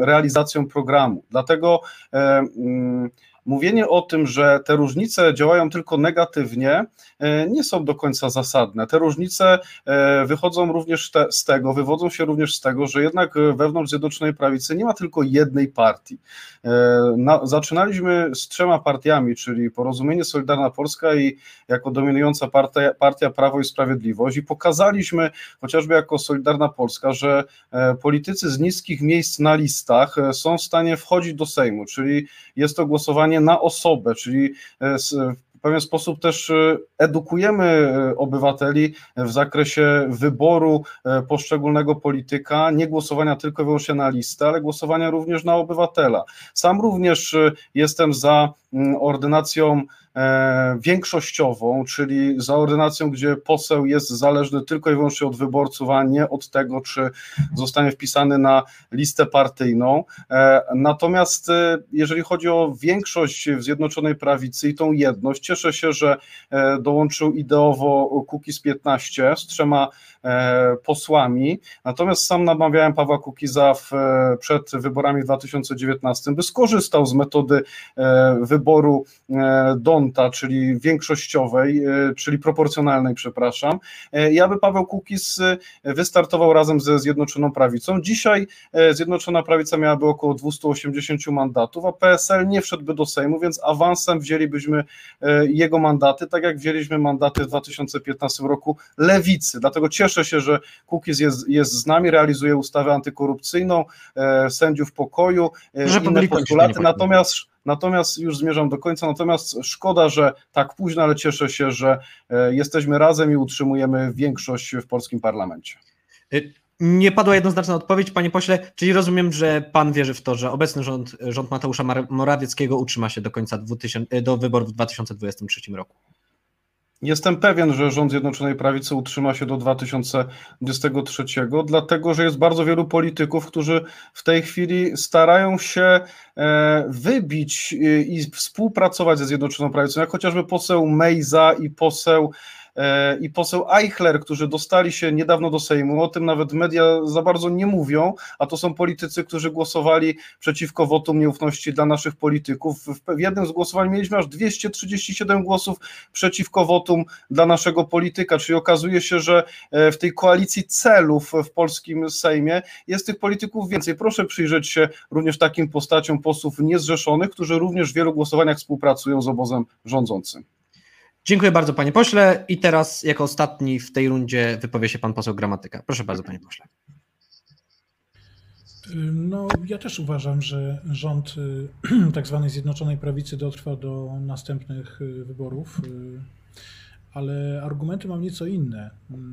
realizacją programu. Dlatego mm, mówienie o tym, że te różnice działają tylko negatywnie, e, nie są do końca zasadne. Te różnice e, wychodzą również te, z tego, wywodzą się również z tego, że jednak wewnątrz Zjednoczonej Prawicy nie ma tylko jednej partii. E, na, zaczynaliśmy z trzema partiami, czyli Porozumienie Solidarna Polska i jako dominująca partia, partia Prawo i Sprawiedliwość i pokazaliśmy chociażby jako Solidarna Polska, że politycy z niskich miejsc na listach są w stanie wchodzić do Sejmu, czyli jest to głosowanie na osobę, czyli e, w pewien sposób też e, edukujemy e, obywateli w zakresie wyboru poszczególnego polityka, nie głosowania tylko i wyłącznie na listę, ale głosowania również na obywatela. Sam również jestem za ordynacją E, większościową, czyli za ordynacją, gdzie poseł jest zależny tylko i wyłącznie od wyborców, a nie od tego, czy zostanie wpisany na listę partyjną. E, natomiast e, jeżeli chodzi o większość w Zjednoczonej Prawicy i tą jedność, cieszę się, że dołączył ideowo Kukiz 15 z trzema posłami. Natomiast sam namawiałem Pawła Kukiza w, przed wyborami w 2019, by skorzystał z metody wyboru Don czyli większościowej, e, czyli proporcjonalnej, przepraszam, e, i aby Paweł Kukiz e, wystartował razem ze Zjednoczoną Prawicą. Dzisiaj Zjednoczona Prawica miałaby około 280 mandatów, a PSL nie wszedłby do Sejmu, więc awansem wzięlibyśmy jego mandaty, tak jak wzięliśmy mandaty w 2015 roku lewicy. Dlatego cieszę się, że Kukiz jest, jest z nami, realizuje ustawę antykorupcyjną, sędziów pokoju, Proszę inne postulaty, natomiast Natomiast już zmierzam do końca, natomiast szkoda, że tak późno, ale cieszę się, że e, jesteśmy razem i utrzymujemy większość w polskim parlamencie. Nie padła jednoznaczna odpowiedź, panie pośle, czyli rozumiem, że pan wierzy w to, że obecny rząd, rząd Mateusza Morawieckiego utrzyma się do końca 2000, do wyborów w 2023 roku. Jestem pewien, że rząd Zjednoczonej Prawicy utrzyma się do 2023, dlatego że jest bardzo wielu polityków, którzy w tej chwili starają się e, wybić i współpracować ze Zjednoczoną Prawicą, jak chociażby poseł Mejza i poseł E, i poseł Eichler, którzy dostali się niedawno do Sejmu. O tym nawet media za bardzo nie mówią, a to są politycy, którzy głosowali przeciwko wotum nieufności dla naszych polityków. W jednym z głosowań mieliśmy aż 237 głosów przeciwko wotum dla naszego polityka, czyli okazuje się, że e, w tej koalicji celów w polskim Sejmie jest tych polityków więcej. Proszę przyjrzeć się również takim postaciom posłów niezrzeszonych, którzy również w wielu głosowaniach współpracują z obozem rządzącym. Dziękuję bardzo panie pośle i teraz jako ostatni w tej rundzie wypowie się pan poseł Gramatyka. Proszę bardzo panie pośle. No, ja też uważam, że rząd y, tak zwanej Zjednoczonej Prawicy dotrwa do następnych y, wyborów, y, ale argumenty mam nieco inne.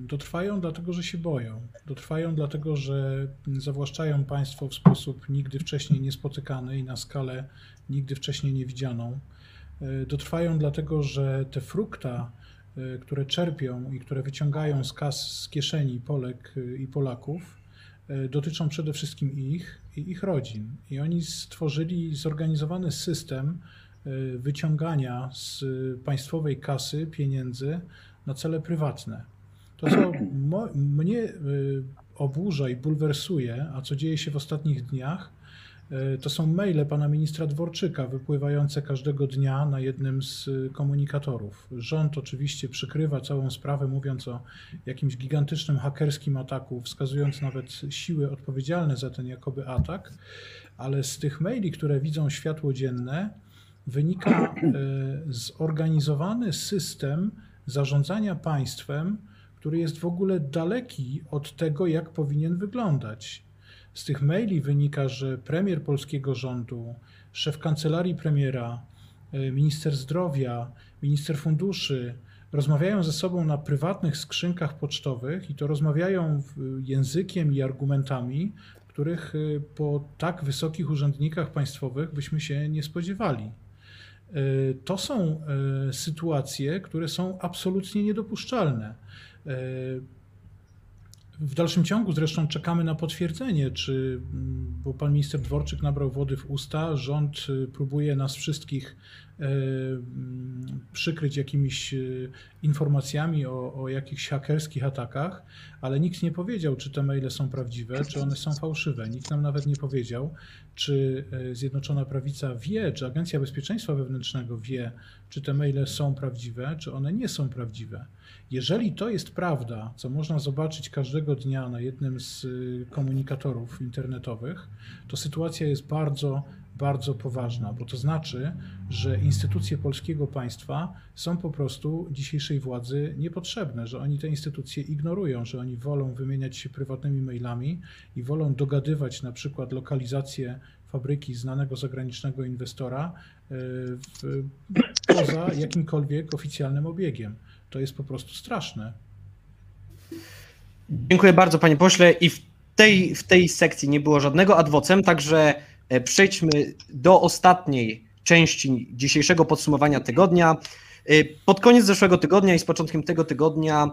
Dotrwają dlatego, że się boją. Dotrwają dlatego, że zawłaszczają państwo w sposób nigdy wcześniej niespotykany i na skalę nigdy wcześniej niewidzianą. E, dotrwają dlatego, że te frukta, e, które czerpią i które wyciągają z kas, z kieszeni Polek e, i Polaków, dotyczą przede wszystkim ich i ich rodzin. I oni stworzyli zorganizowany system wyciągania z państwowej kasy pieniędzy na cele prywatne. To, co mnie oburza i bulwersuje, a co dzieje się w ostatnich dniach, to są maile pana ministra Dworczyka wypływające każdego dnia na jednym z e, komunikatorów. Rząd oczywiście przykrywa całą sprawę, mówiąc o jakimś gigantycznym hakerskim ataku, wskazując nawet siły odpowiedzialne za ten jakoby atak, ale z tych maili, które widzą światło dzienne, wynika e, zorganizowany system zarządzania państwem, który jest w ogóle daleki od tego, jak powinien wyglądać. Z tych maili wynika, że premier polskiego rządu, szef kancelarii premiera, e, minister zdrowia, minister funduszy rozmawiają ze sobą na prywatnych skrzynkach pocztowych i to rozmawiają językiem i argumentami, których e, po tak wysokich urzędnikach państwowych byśmy się nie spodziewali. E, to są sytuacje, które są absolutnie niedopuszczalne. W dalszym ciągu zresztą czekamy na potwierdzenie, czy, bo pan minister Dworczyk nabrał wody w usta, rząd y, próbuje nas wszystkich przykryć jakimiś y, informacjami o, o jakichś hakerskich atakach, ale nikt nie powiedział, czy te maile są prawdziwe, czy one są fałszywe. Nikt nam nawet nie powiedział, czy e, Zjednoczona Prawica wie, czy Agencja Bezpieczeństwa Wewnętrznego wie, czy te maile są prawdziwe, czy one nie są prawdziwe. Jeżeli to jest prawda, co można zobaczyć każdego dnia na jednym z komunikatorów internetowych, to sytuacja jest bardzo, bardzo poważna, bo to znaczy, że instytucje polskiego państwa są po prostu dzisiejszej władzy niepotrzebne, że oni te instytucje ignorują, że oni wolą wymieniać się prywatnymi mailami i wolą dogadywać na przykład lokalizację fabryki znanego zagranicznego inwestora y, w, poza jakimkolwiek oficjalnym obiegiem. To jest po prostu straszne. Dziękuję bardzo, panie pośle. I w tej, w tej sekcji nie było żadnego adwocem, także e, przejdźmy do ostatniej części dzisiejszego podsumowania tygodnia. E, pod koniec zeszłego tygodnia i z początkiem tego tygodnia,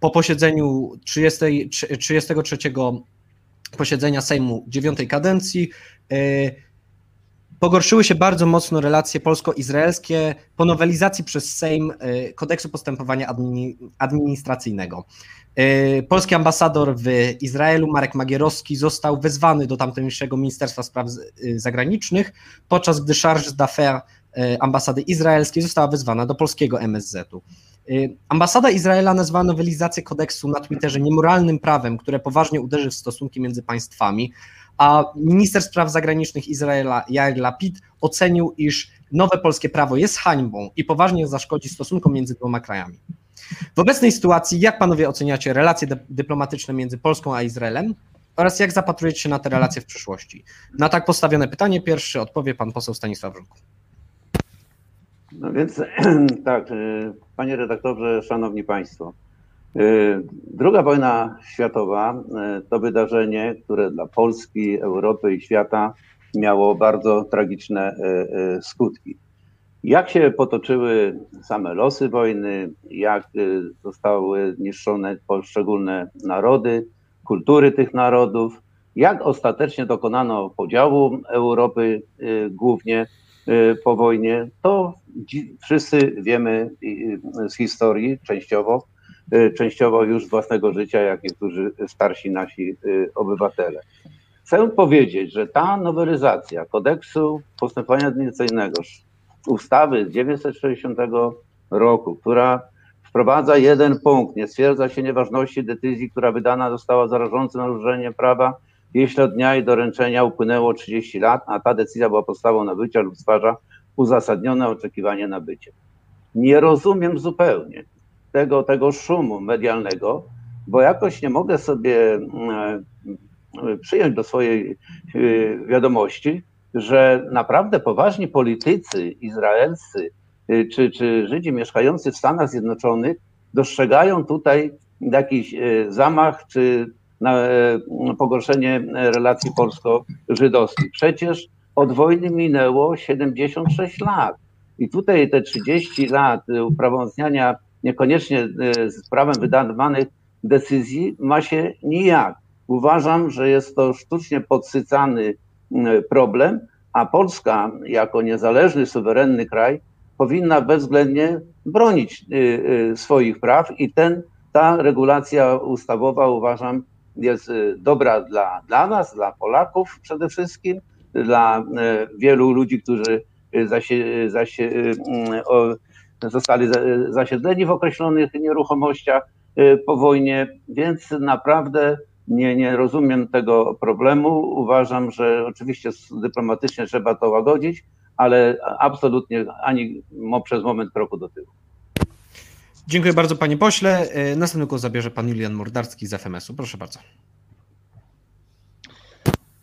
po posiedzeniu 30, 33 posiedzenia Sejmu dziewiątej kadencji, e, Pogorszyły się bardzo mocno relacje polsko-izraelskie po nowelizacji przez Sejm e, kodeksu postępowania administracyjnego. E, polski ambasador w Izraelu, Marek Magierowski, został wezwany do tamtejszego Ministerstwa Spraw e, Zagranicznych, podczas gdy charge d'affaires ambasady izraelskiej została wezwana do polskiego MSZ-u. Ambasada Izraela nazwała nowelizację kodeksu na Twitterze niemoralnym prawem, które poważnie uderzy w stosunki między państwami a minister spraw zagranicznych Izraela Jair Lapid ocenił, iż nowe polskie prawo jest hańbą i poważnie zaszkodzi stosunkom między dwoma krajami. W obecnej sytuacji, jak panowie oceniacie relacje dyplomatyczne między Polską a Izraelem oraz jak zapatrujecie się na te relacje w przyszłości? Na tak postawione pytanie pierwszy odpowie pan poseł Stanisław Żuk. No więc tak, y, panie redaktorze, szanowni państwo. Y, druga wojna światowa y, to wydarzenie, które dla Polski, Europy i świata miało bardzo tragiczne y, skutki. Jak się potoczyły same losy wojny, jak zostały niszczone poszczególne narody, kultury tych narodów, jak ostatecznie dokonano podziału Europy głównie po wojnie, to wszyscy wiemy z historii częściowo, częściowo już własnego życia, jak niektórzy starsi nasi obywatele. Chcę powiedzieć, że ta nowelizacja kodeksu postępowania administracyjnego, ustawy z 1960 roku, która wprowadza jeden punkt, nie stwierdza się nieważności decyzji, która wydana została za rażące naruszenie prawa, jeśli od dnia jej doręczenia upłynęło 30 lat, a ta decyzja była podstawą nabycia lub stwarza uzasadnione oczekiwanie nabycia. Nie rozumiem zupełnie tego, tego szumu medialnego, bo jakoś nie mogę sobie mm, przyjąć do swojej y, wiadomości, że naprawdę poważni politycy izraelscy y, czy, czy Żydzi mieszkający w Stanach Zjednoczonych dostrzegają tutaj jakiś zamach czy pogorszenie relacji polsko-żydowskich. Przecież od wojny minęło 76 lat. I tutaj te 30 lat uprawomocniania niekoniecznie z prawem wydawanych decyzji ma się nijak. Uważam, że jest to sztucznie podsycany problem, a Polska jako niezależny, suwerenny kraj powinna bezwzględnie bronić y, y, swoich praw i ten, ta regulacja ustawowa uważam jest y, dobra dla, dla nas, dla Polaków przede wszystkim, dla wielu ludzi, którzy zasie, zasie, zostali zasiedleni w określonych nieruchomościach po wojnie, więc naprawdę nie, nie rozumiem tego problemu. Uważam, że oczywiście dyplomatycznie trzeba to łagodzić, ale absolutnie ani przez moment kroku do tyłu. Dziękuję bardzo panie pośle. E, następny głos zabierze pan Julian Mordarski z FMS-u. Proszę bardzo.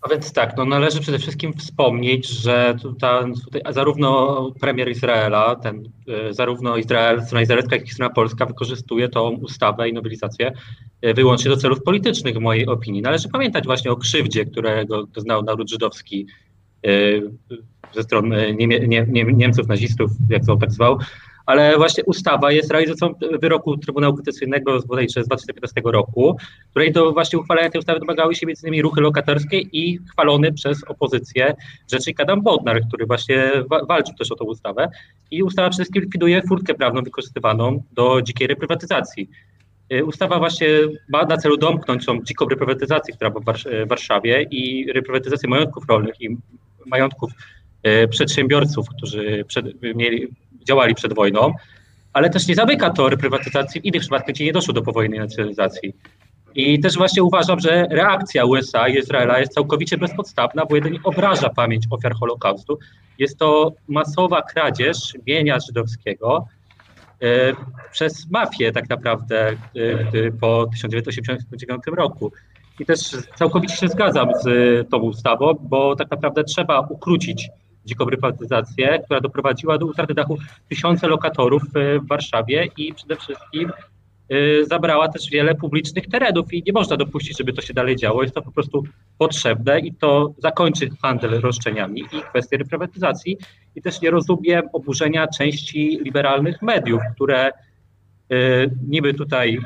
A więc tak, no należy przede wszystkim wspomnieć, że tutaj, tutaj zarówno premier Izraela, ten, e, zarówno Izrael, strona izraelska, jak i strona polska wykorzystuje tą ustawę i nowelizację e, wyłącznie do celów politycznych, w mojej opinii. Należy pamiętać właśnie o krzywdzie, którego doznał naród żydowski e, ze strony Niemców, nazistów, jak to tak zwał, ale właśnie ustawa jest realizacją wyroku Trybunału Konstytucyjnego z bodajże z 2015 roku, której do właśnie uchwalenia tej ustawy domagały się między innymi ruchy lokatorskie i chwalony przez opozycję rzecznik Adam Bodnar, który właśnie walczył też o tą ustawę. I ustawa przede wszystkim likwiduje furtkę prawną wykorzystywaną do dzikiej reprywatyzacji. Y, ustawa właśnie ma na celu domknąć tą dziką reprywatyzację, która była w Warszawie i reprywatyzację majątków rolnych i majątków y, przedsiębiorców, którzy przed, mieli, działali przed wojną, ale też nie zamyka to reprywatyzacji w innych przypadkach, gdzie nie doszło do powojennej nacjonalizacji. I też właśnie uważam, że reakcja USA i Izraela jest całkowicie bezpodstawna, bo jedynie obraża pamięć ofiar Holokaustu. Jest to masowa kradzież mienia żydowskiego e, przez mafię tak naprawdę e, po 1989 roku. I też całkowicie się zgadzam z tą ustawą, bo tak naprawdę trzeba ukrócić dziką reprywatyzację, która doprowadziła do utraty dachu tysiące lokatorów e, w Warszawie i przede wszystkim e, zabrała też wiele publicznych terenów i nie można dopuścić, żeby to się dalej działo. Jest to po prostu potrzebne i to zakończy handel roszczeniami i kwestię reprywatyzacji. I też nie rozumiem oburzenia części liberalnych mediów, które e, niby tutaj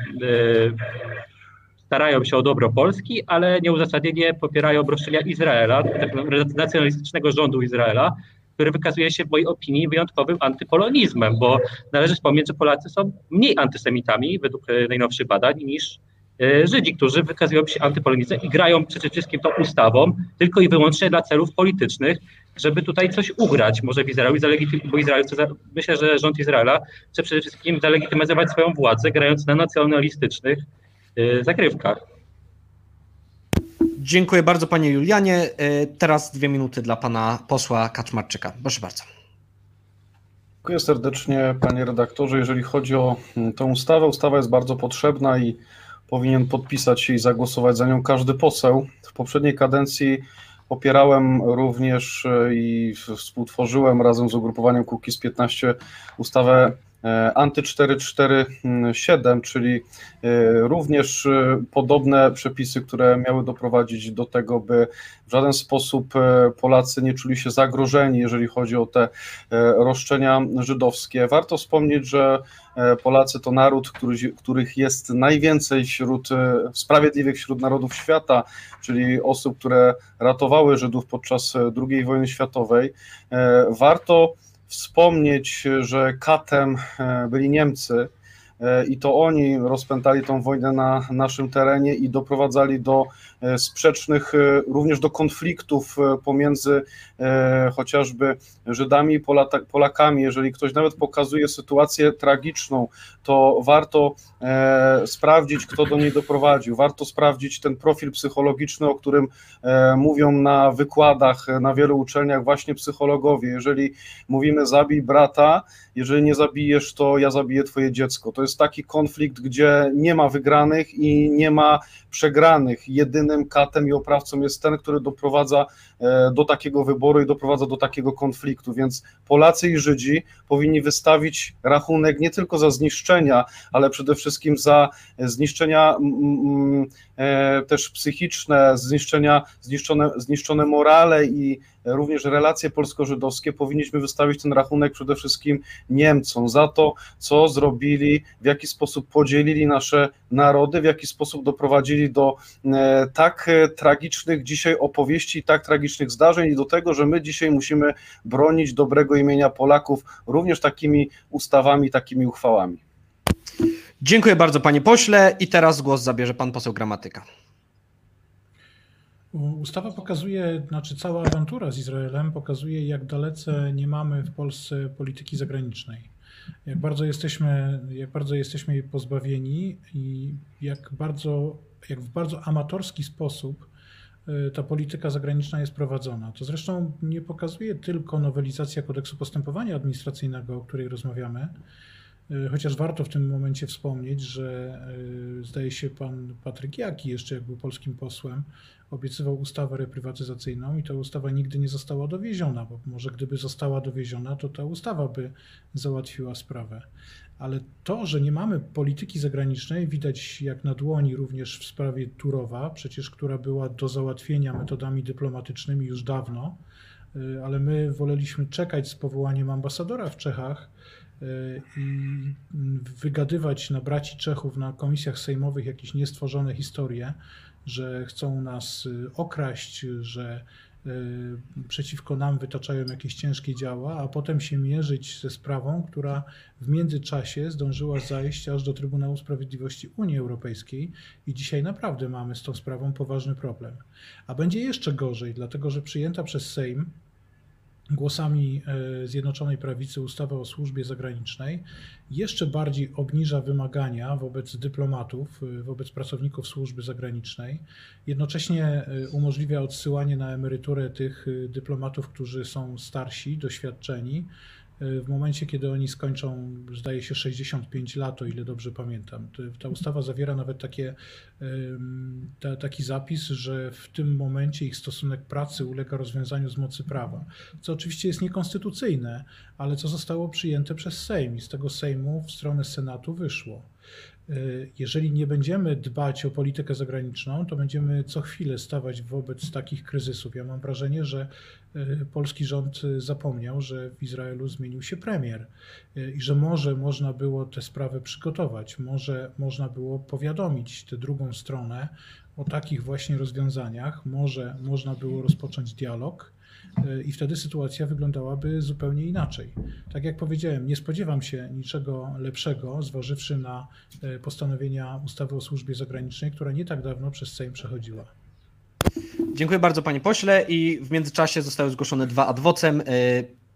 starają się o dobro Polski, ale nieuzasadnienie popierają obroszczenia Izraela, nacjonalistycznego rządu Izraela, który wykazuje się w mojej opinii wyjątkowym antypolonizmem, bo należy wspomnieć, że Polacy są mniej antysemitami według e, najnowszych badań niż e, Żydzi, którzy wykazują się antypolonizmem i grają przede wszystkim tą ustawą tylko i wyłącznie dla celów politycznych, żeby tutaj coś ugrać może w Izraelu, bo Izrael chce, myślę, że rząd Izraela chce przede wszystkim zalegitymizować swoją władzę, grając na nacjonalistycznych zagrywkach. Dziękuję bardzo panie Julianie. Y, teraz dwie minuty dla pana posła Kaczmarczyka. Proszę bardzo. Dziękuję serdecznie panie redaktorze. Jeżeli chodzi o mm, tę ustawę, ustawa jest bardzo potrzebna i powinien podpisać się i zagłosować za nią każdy poseł. W poprzedniej kadencji popierałem również y, i współtworzyłem razem z ugrupowaniem Kukiz 15 ustawę anty 447, czyli również podobne przepisy, które miały doprowadzić do tego, by w żaden sposób Polacy nie czuli się zagrożeni, jeżeli chodzi o te roszczenia żydowskie. Warto wspomnieć, że Polacy to naród, który, których jest najwięcej wśród sprawiedliwych wśród narodów świata, czyli osób, które ratowały Żydów podczas II wojny światowej. Warto wspomnieć, że katem e, byli Niemcy i to oni rozpętali tą wojnę na naszym terenie i doprowadzali do E, sprzecznych, e, również do konfliktów e, pomiędzy chociażby Żydami i Polakami. Jeżeli ktoś nawet pokazuje sytuację tragiczną, to warto sprawdzić, kto do niej doprowadził. Warto sprawdzić ten profil psychologiczny, o którym mówią na wykładach na wielu uczelniach właśnie psychologowie. Jeżeli mówimy zabij brata, jeżeli nie zabijesz, to ja zabiję twoje dziecko. To jest taki konflikt, gdzie nie ma wygranych i nie ma przegranych. Jedynym katem i oprawcą jest ten, który doprowadza e, do takiego wyboru i doprowadza do takiego konfliktu. Więc Polacy i Żydzi powinni wystawić rachunek nie tylko za zniszczenia, ale przede wszystkim za zniszczenia e, też psychiczne, zniszczenia, zniszczone, zniszczone morale i również relacje polsko-żydowskie, powinniśmy wystawić ten rachunek przede wszystkim Niemcom za to, co zrobili, w jaki sposób podzielili nasze narody, w jaki sposób doprowadzili do e, tak tragicznych dzisiaj opowieści, tak tragicznych zdarzeń i do tego, że my dzisiaj musimy bronić dobrego imienia Polaków również takimi ustawami, takimi uchwałami. Dziękuję bardzo panie pośle i teraz głos zabierze pan poseł Gramatyka. Ustawa pokazuje, znaczy cała awantura z Izraelem pokazuje, jak dalece nie mamy w Polsce polityki zagranicznej. Jak bardzo jesteśmy, jak bardzo jesteśmy jej pozbawieni i jak bardzo, jak w bardzo amatorski sposób y, ta polityka zagraniczna jest prowadzona. To zresztą nie pokazuje tylko nowelizacja kodeksu postępowania administracyjnego, o której rozmawiamy, Chociaż warto w tym momencie wspomnieć, że y, zdaje się pan Patryk Jaki, jeszcze jak był polskim posłem, obiecywał ustawę reprywatyzacyjną i ta ustawa nigdy nie została dowieziona, bo może gdyby została dowieziona, to ta ustawa by załatwiła sprawę. Ale to, że nie mamy polityki zagranicznej, widać jak na dłoni również w sprawie Turowa, przecież która była do załatwienia metodami dyplomatycznymi już dawno, y, ale my woleliśmy czekać z powołaniem ambasadora w Czechach y, i wygadywać na braci Czechów na komisjach sejmowych jakieś niestworzone historie, że chcą nas y, okraść, że y, przeciwko nam wytaczają jakieś ciężkie działa, a potem się mierzyć ze sprawą, która w międzyczasie zdążyła zajść aż do Trybunału Sprawiedliwości Unii Europejskiej i dzisiaj naprawdę mamy z tą sprawą poważny problem. A będzie jeszcze gorzej, dlatego że przyjęta przez Sejm głosami e, Zjednoczonej Prawicy ustawa o służbie zagranicznej jeszcze bardziej obniża wymagania wobec dyplomatów, e, wobec pracowników służby zagranicznej. Jednocześnie e, umożliwia odsyłanie na emeryturę tych dyplomatów, którzy są starsi, doświadczeni, w momencie, kiedy oni skończą, zdaje się, 65 lat, o ile dobrze pamiętam. Ta ustawa zawiera nawet takie, ta, taki zapis, że w tym momencie ich stosunek pracy ulega rozwiązaniu z mocy prawa, co oczywiście jest niekonstytucyjne, ale co zostało przyjęte przez Sejm i z tego Sejmu w stronę Senatu wyszło. Y, jeżeli nie będziemy dbać o politykę zagraniczną, to będziemy co chwilę stawać wobec takich kryzysów. Ja mam wrażenie, że y, polski rząd zapomniał, że w Izraelu zmienił się premier i że może można było tę sprawę przygotować, może można było powiadomić tę drugą stronę o takich właśnie rozwiązaniach, może można było rozpocząć dialog i wtedy sytuacja wyglądałaby zupełnie inaczej. Tak jak powiedziałem, nie spodziewam się niczego lepszego, zważywszy na e, postanowienia ustawy o służbie zagranicznej, która nie tak dawno przez Sejm przechodziła. Dziękuję bardzo panie pośle i w międzyczasie zostały zgłoszone dwa adwocem. E,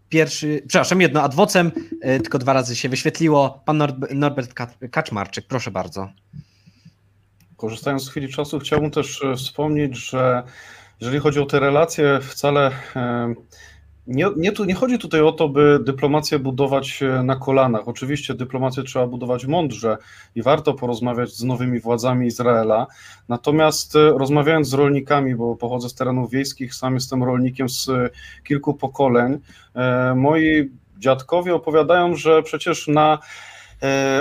pierwszy, przepraszam, jedno adwocem, e, tylko dwa razy się wyświetliło. Pan Norbert Kaczmarczyk, proszę bardzo. Korzystając z chwili czasu, chciałbym też wspomnieć, że jeżeli chodzi o te relacje, wcale nie, nie, tu, nie chodzi tutaj o to, by dyplomację budować na kolanach. Oczywiście dyplomację trzeba budować mądrze i warto porozmawiać z nowymi władzami Izraela. Natomiast e, rozmawiając z rolnikami, bo pochodzę z terenów wiejskich, sam jestem rolnikiem z kilku pokoleń, e, moi dziadkowie opowiadają, że przecież na E,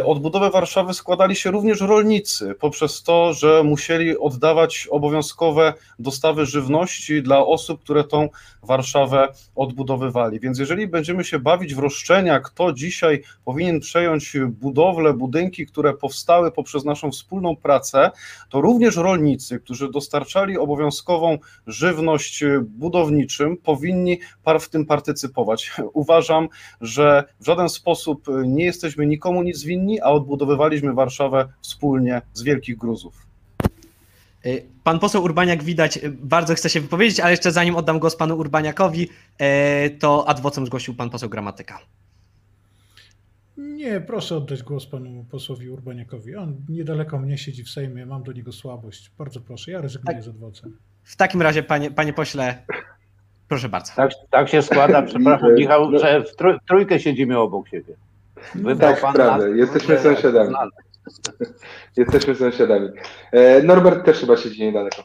odbudowę Warszawy składali się również rolnicy, poprzez to, że musieli oddawać obowiązkowe dostawy żywności dla osób, które tą Warszawę odbudowywali. Więc jeżeli będziemy się bawić w roszczenia, kto dzisiaj powinien przejąć budowlę, budynki, które powstały poprzez naszą wspólną pracę, to również rolnicy, którzy dostarczali obowiązkową żywność budowniczym, powinni w tym partycypować. Uważam, że w żaden sposób nie jesteśmy nikomu nic winni, a odbudowywaliśmy Warszawę wspólnie z wielkich gruzów. Y, pan poseł Urbaniak widać y, bardzo chce się wypowiedzieć, ale jeszcze zanim oddam głos panu Urbaniakowi, y, to adwocem zgłosił pan poseł Gramatyka. Nie, proszę oddać głos panu posłowi Urbaniakowi. On niedaleko mnie siedzi w Sejmie, mam do niego słabość. Bardzo proszę, ja rezygnuję tak. z adwocem. W takim razie, panie, panie pośle, proszę bardzo. Tak, tak się składa, przepraszam Michał, że w trójkę siedzimy obok siebie. Wybrał tak, prawda. Jesteśmy sąsiadami. Jesteśmy sąsiadami. E, Norbert też chyba siedzi niedaleko.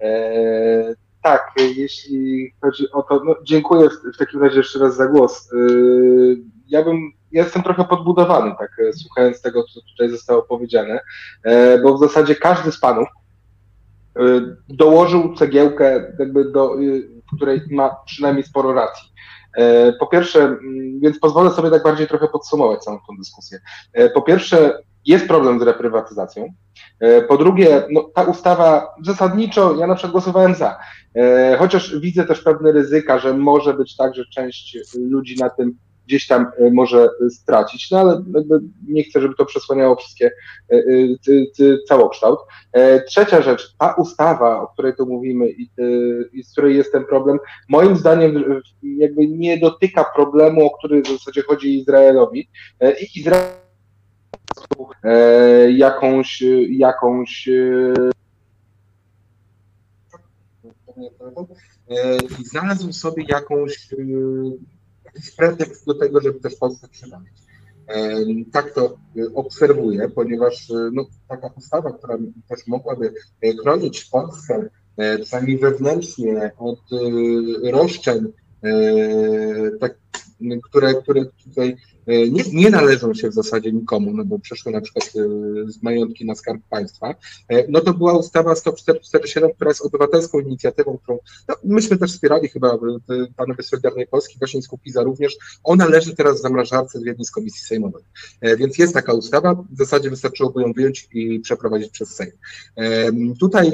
E, tak, jeśli chodzi o to, no, dziękuję w, w takim razie jeszcze raz za głos. E, ja bym, ja jestem trochę podbudowany, tak, słuchając tego, co tutaj zostało powiedziane, bo w zasadzie każdy z panów dołożył cegiełkę, jakby do, w której ma przynajmniej sporo racji. E, po pierwsze, więc pozwolę sobie tak bardziej trochę podsumować całą tą dyskusję. E, po pierwsze, jest problem z reprywatyzacją. E, po drugie, no, ta ustawa zasadniczo, ja na przykład głosowałem za, chociaż widzę też pewne ryzyka, że może być tak, że część ludzi na tym gdzieś tam e, może stracić, no ale nie chcę, żeby to przesłaniało wszystkie e, e, całokształt. Trzecia rzecz, ta ustawa, o której tu mówimy i, z której jest ten problem, moim zdaniem jakby nie dotyka problemu, o który w zasadzie chodzi Izraelowi i Izrael jakąś, jakąś i znalazł sobie jakąś jakiś pretekst do tego, żeby też Polsce przynaleźć. Tak to y, obserwuję, ponieważ y, no, taka ustawa, która też mogłaby y, chronić Polskę, przynajmniej wewnętrznie od roszczeń, tak, które, które tutaj E, nie, nie, należą się w zasadzie nikomu, no bo przeszły na przykład e, z majątki na skarb państwa, e, no to była ustawa 147, która jest obywatelską inicjatywą, którą no, myśmy też wspierali chyba panowie Solidarnej Polski, właśnie z Kukiza również. Ona leży teraz w zamrażarce w jednej z komisji sejmowej. Więc jest taka ustawa, w zasadzie wystarczyłoby ją wyjąć i przeprowadzić przez Sejm. Tutaj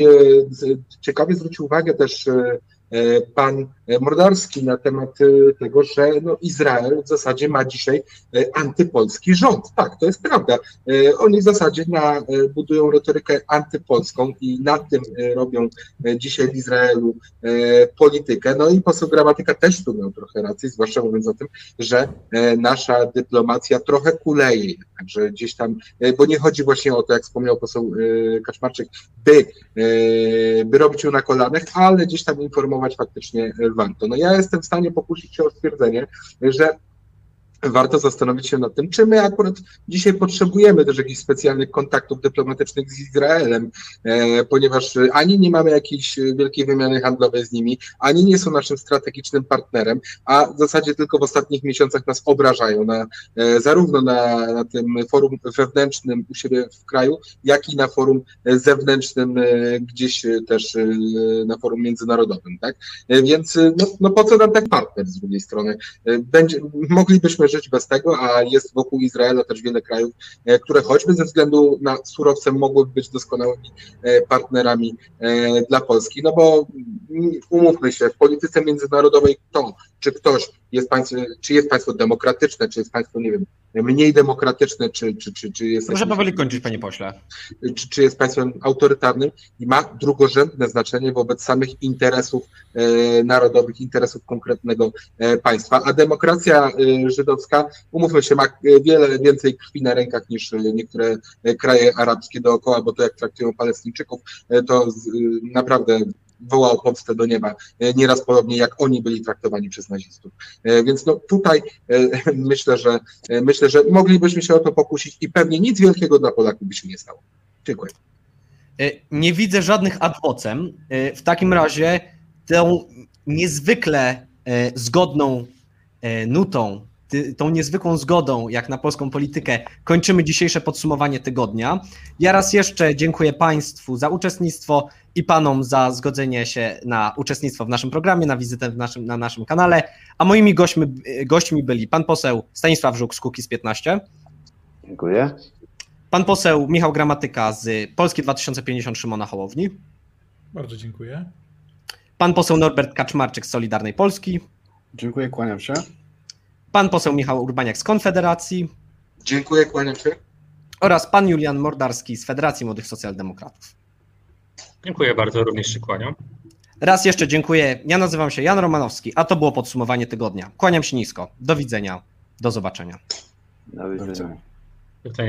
ciekawie zwrócił uwagę też pan Mordarski na temat e, tego, że no, Izrael w zasadzie ma dzisiaj e, antypolski rząd. Tak, to jest prawda. Oni w zasadzie na, budują retorykę antypolską i nad tym robią dzisiaj w Izraelu politykę. No i poseł Gramatyka też tu miał trochę racji, zwłaszcza mówiąc o tym, że nasza dyplomacja trochę kuleje. Także gdzieś tam, bo nie chodzi właśnie o to, jak wspomniał poseł Kaczmarczyk, by, by robić ją na kolanach, ale gdzieś tam informować informować faktycznie warto. No ja jestem w stanie pokusić się o stwierdzenie, że warto zastanowić się nad tym, czy my akurat dzisiaj potrzebujemy też jakichś specjalnych kontaktów dyplomatycznych z Izraelem, e, ponieważ ani nie mamy jakiejś wielkiej wymiany handlowej z nimi, ani nie są naszym strategicznym partnerem, a w zasadzie tylko w ostatnich miesiącach nas obrażają na, e, zarówno na, na tym forum wewnętrznym u siebie w kraju, jak i na forum zewnętrznym e, gdzieś też na forum międzynarodowym, tak? Więc no, no po co nam tak partner z drugiej strony? Będzie, moglibyśmy żyć bez tego, a jest wokół Izraela też wiele krajów, e, które choćby ze względu na surowce mogłyby być doskonałymi e, partnerami e, dla Polski. No bo mm, umówmy się, w polityce międzynarodowej to, czy ktoś jest państwo, czy jest państwo demokratyczne, czy jest państwo, nie wiem, mniej demokratyczne, czy, czy, czy, czy jest. Proszę powoli kończyć, panie pośle. Czy, czy jest państwem autorytarnym i ma drugorzędne znaczenie wobec samych interesów e, narodowych, interesów konkretnego e, państwa. A demokracja e, żydowska, umówmy się, ma wiele więcej krwi na rękach niż niektóre kraje arabskie dookoła, bo to jak traktują Palestyńczyków, e, to z, naprawdę wołał pomstę do nieba, e, nieraz podobnie jak oni byli traktowani przez nazistów. E, więc no tutaj e, myślę, że myślę, że moglibyśmy się o to pokusić i pewnie nic wielkiego dla Polaków by się nie stało. Dziękuję. Nie widzę żadnych adwocem. W takim razie tą niezwykle zgodną nutą tą niezwykłą zgodą, jak na polską politykę, kończymy dzisiejsze podsumowanie tygodnia. Ja raz jeszcze dziękuję Państwu za uczestnictwo i Panom za zgodzenie się na uczestnictwo w naszym programie, na wizytę w naszym, na naszym kanale. A moimi gośćmi, gośćmi byli pan poseł Stanisław Żuk z Kukiz 15, Dziękuję. pan poseł Michał Gramatyka z Polski 2050 Szymona Hołowni, Bardzo dziękuję. pan poseł Norbert Kaczmarczyk z Solidarnej Polski, Dziękuję, kłaniam się. pan poseł Michał Urbaniak z Konfederacji Dziękuję, kłaniam się. oraz pan Julian Mordarski z Federacji Młodych Socjaldemokratów. Dziękuję bardzo, również się kłaniam. Raz jeszcze dziękuję. Ja nazywam się Jan Romanowski, a to było podsumowanie tygodnia. Kłaniam się nisko. Do widzenia. Do zobaczenia. Do widzenia. Do widzenia. Do widzenia.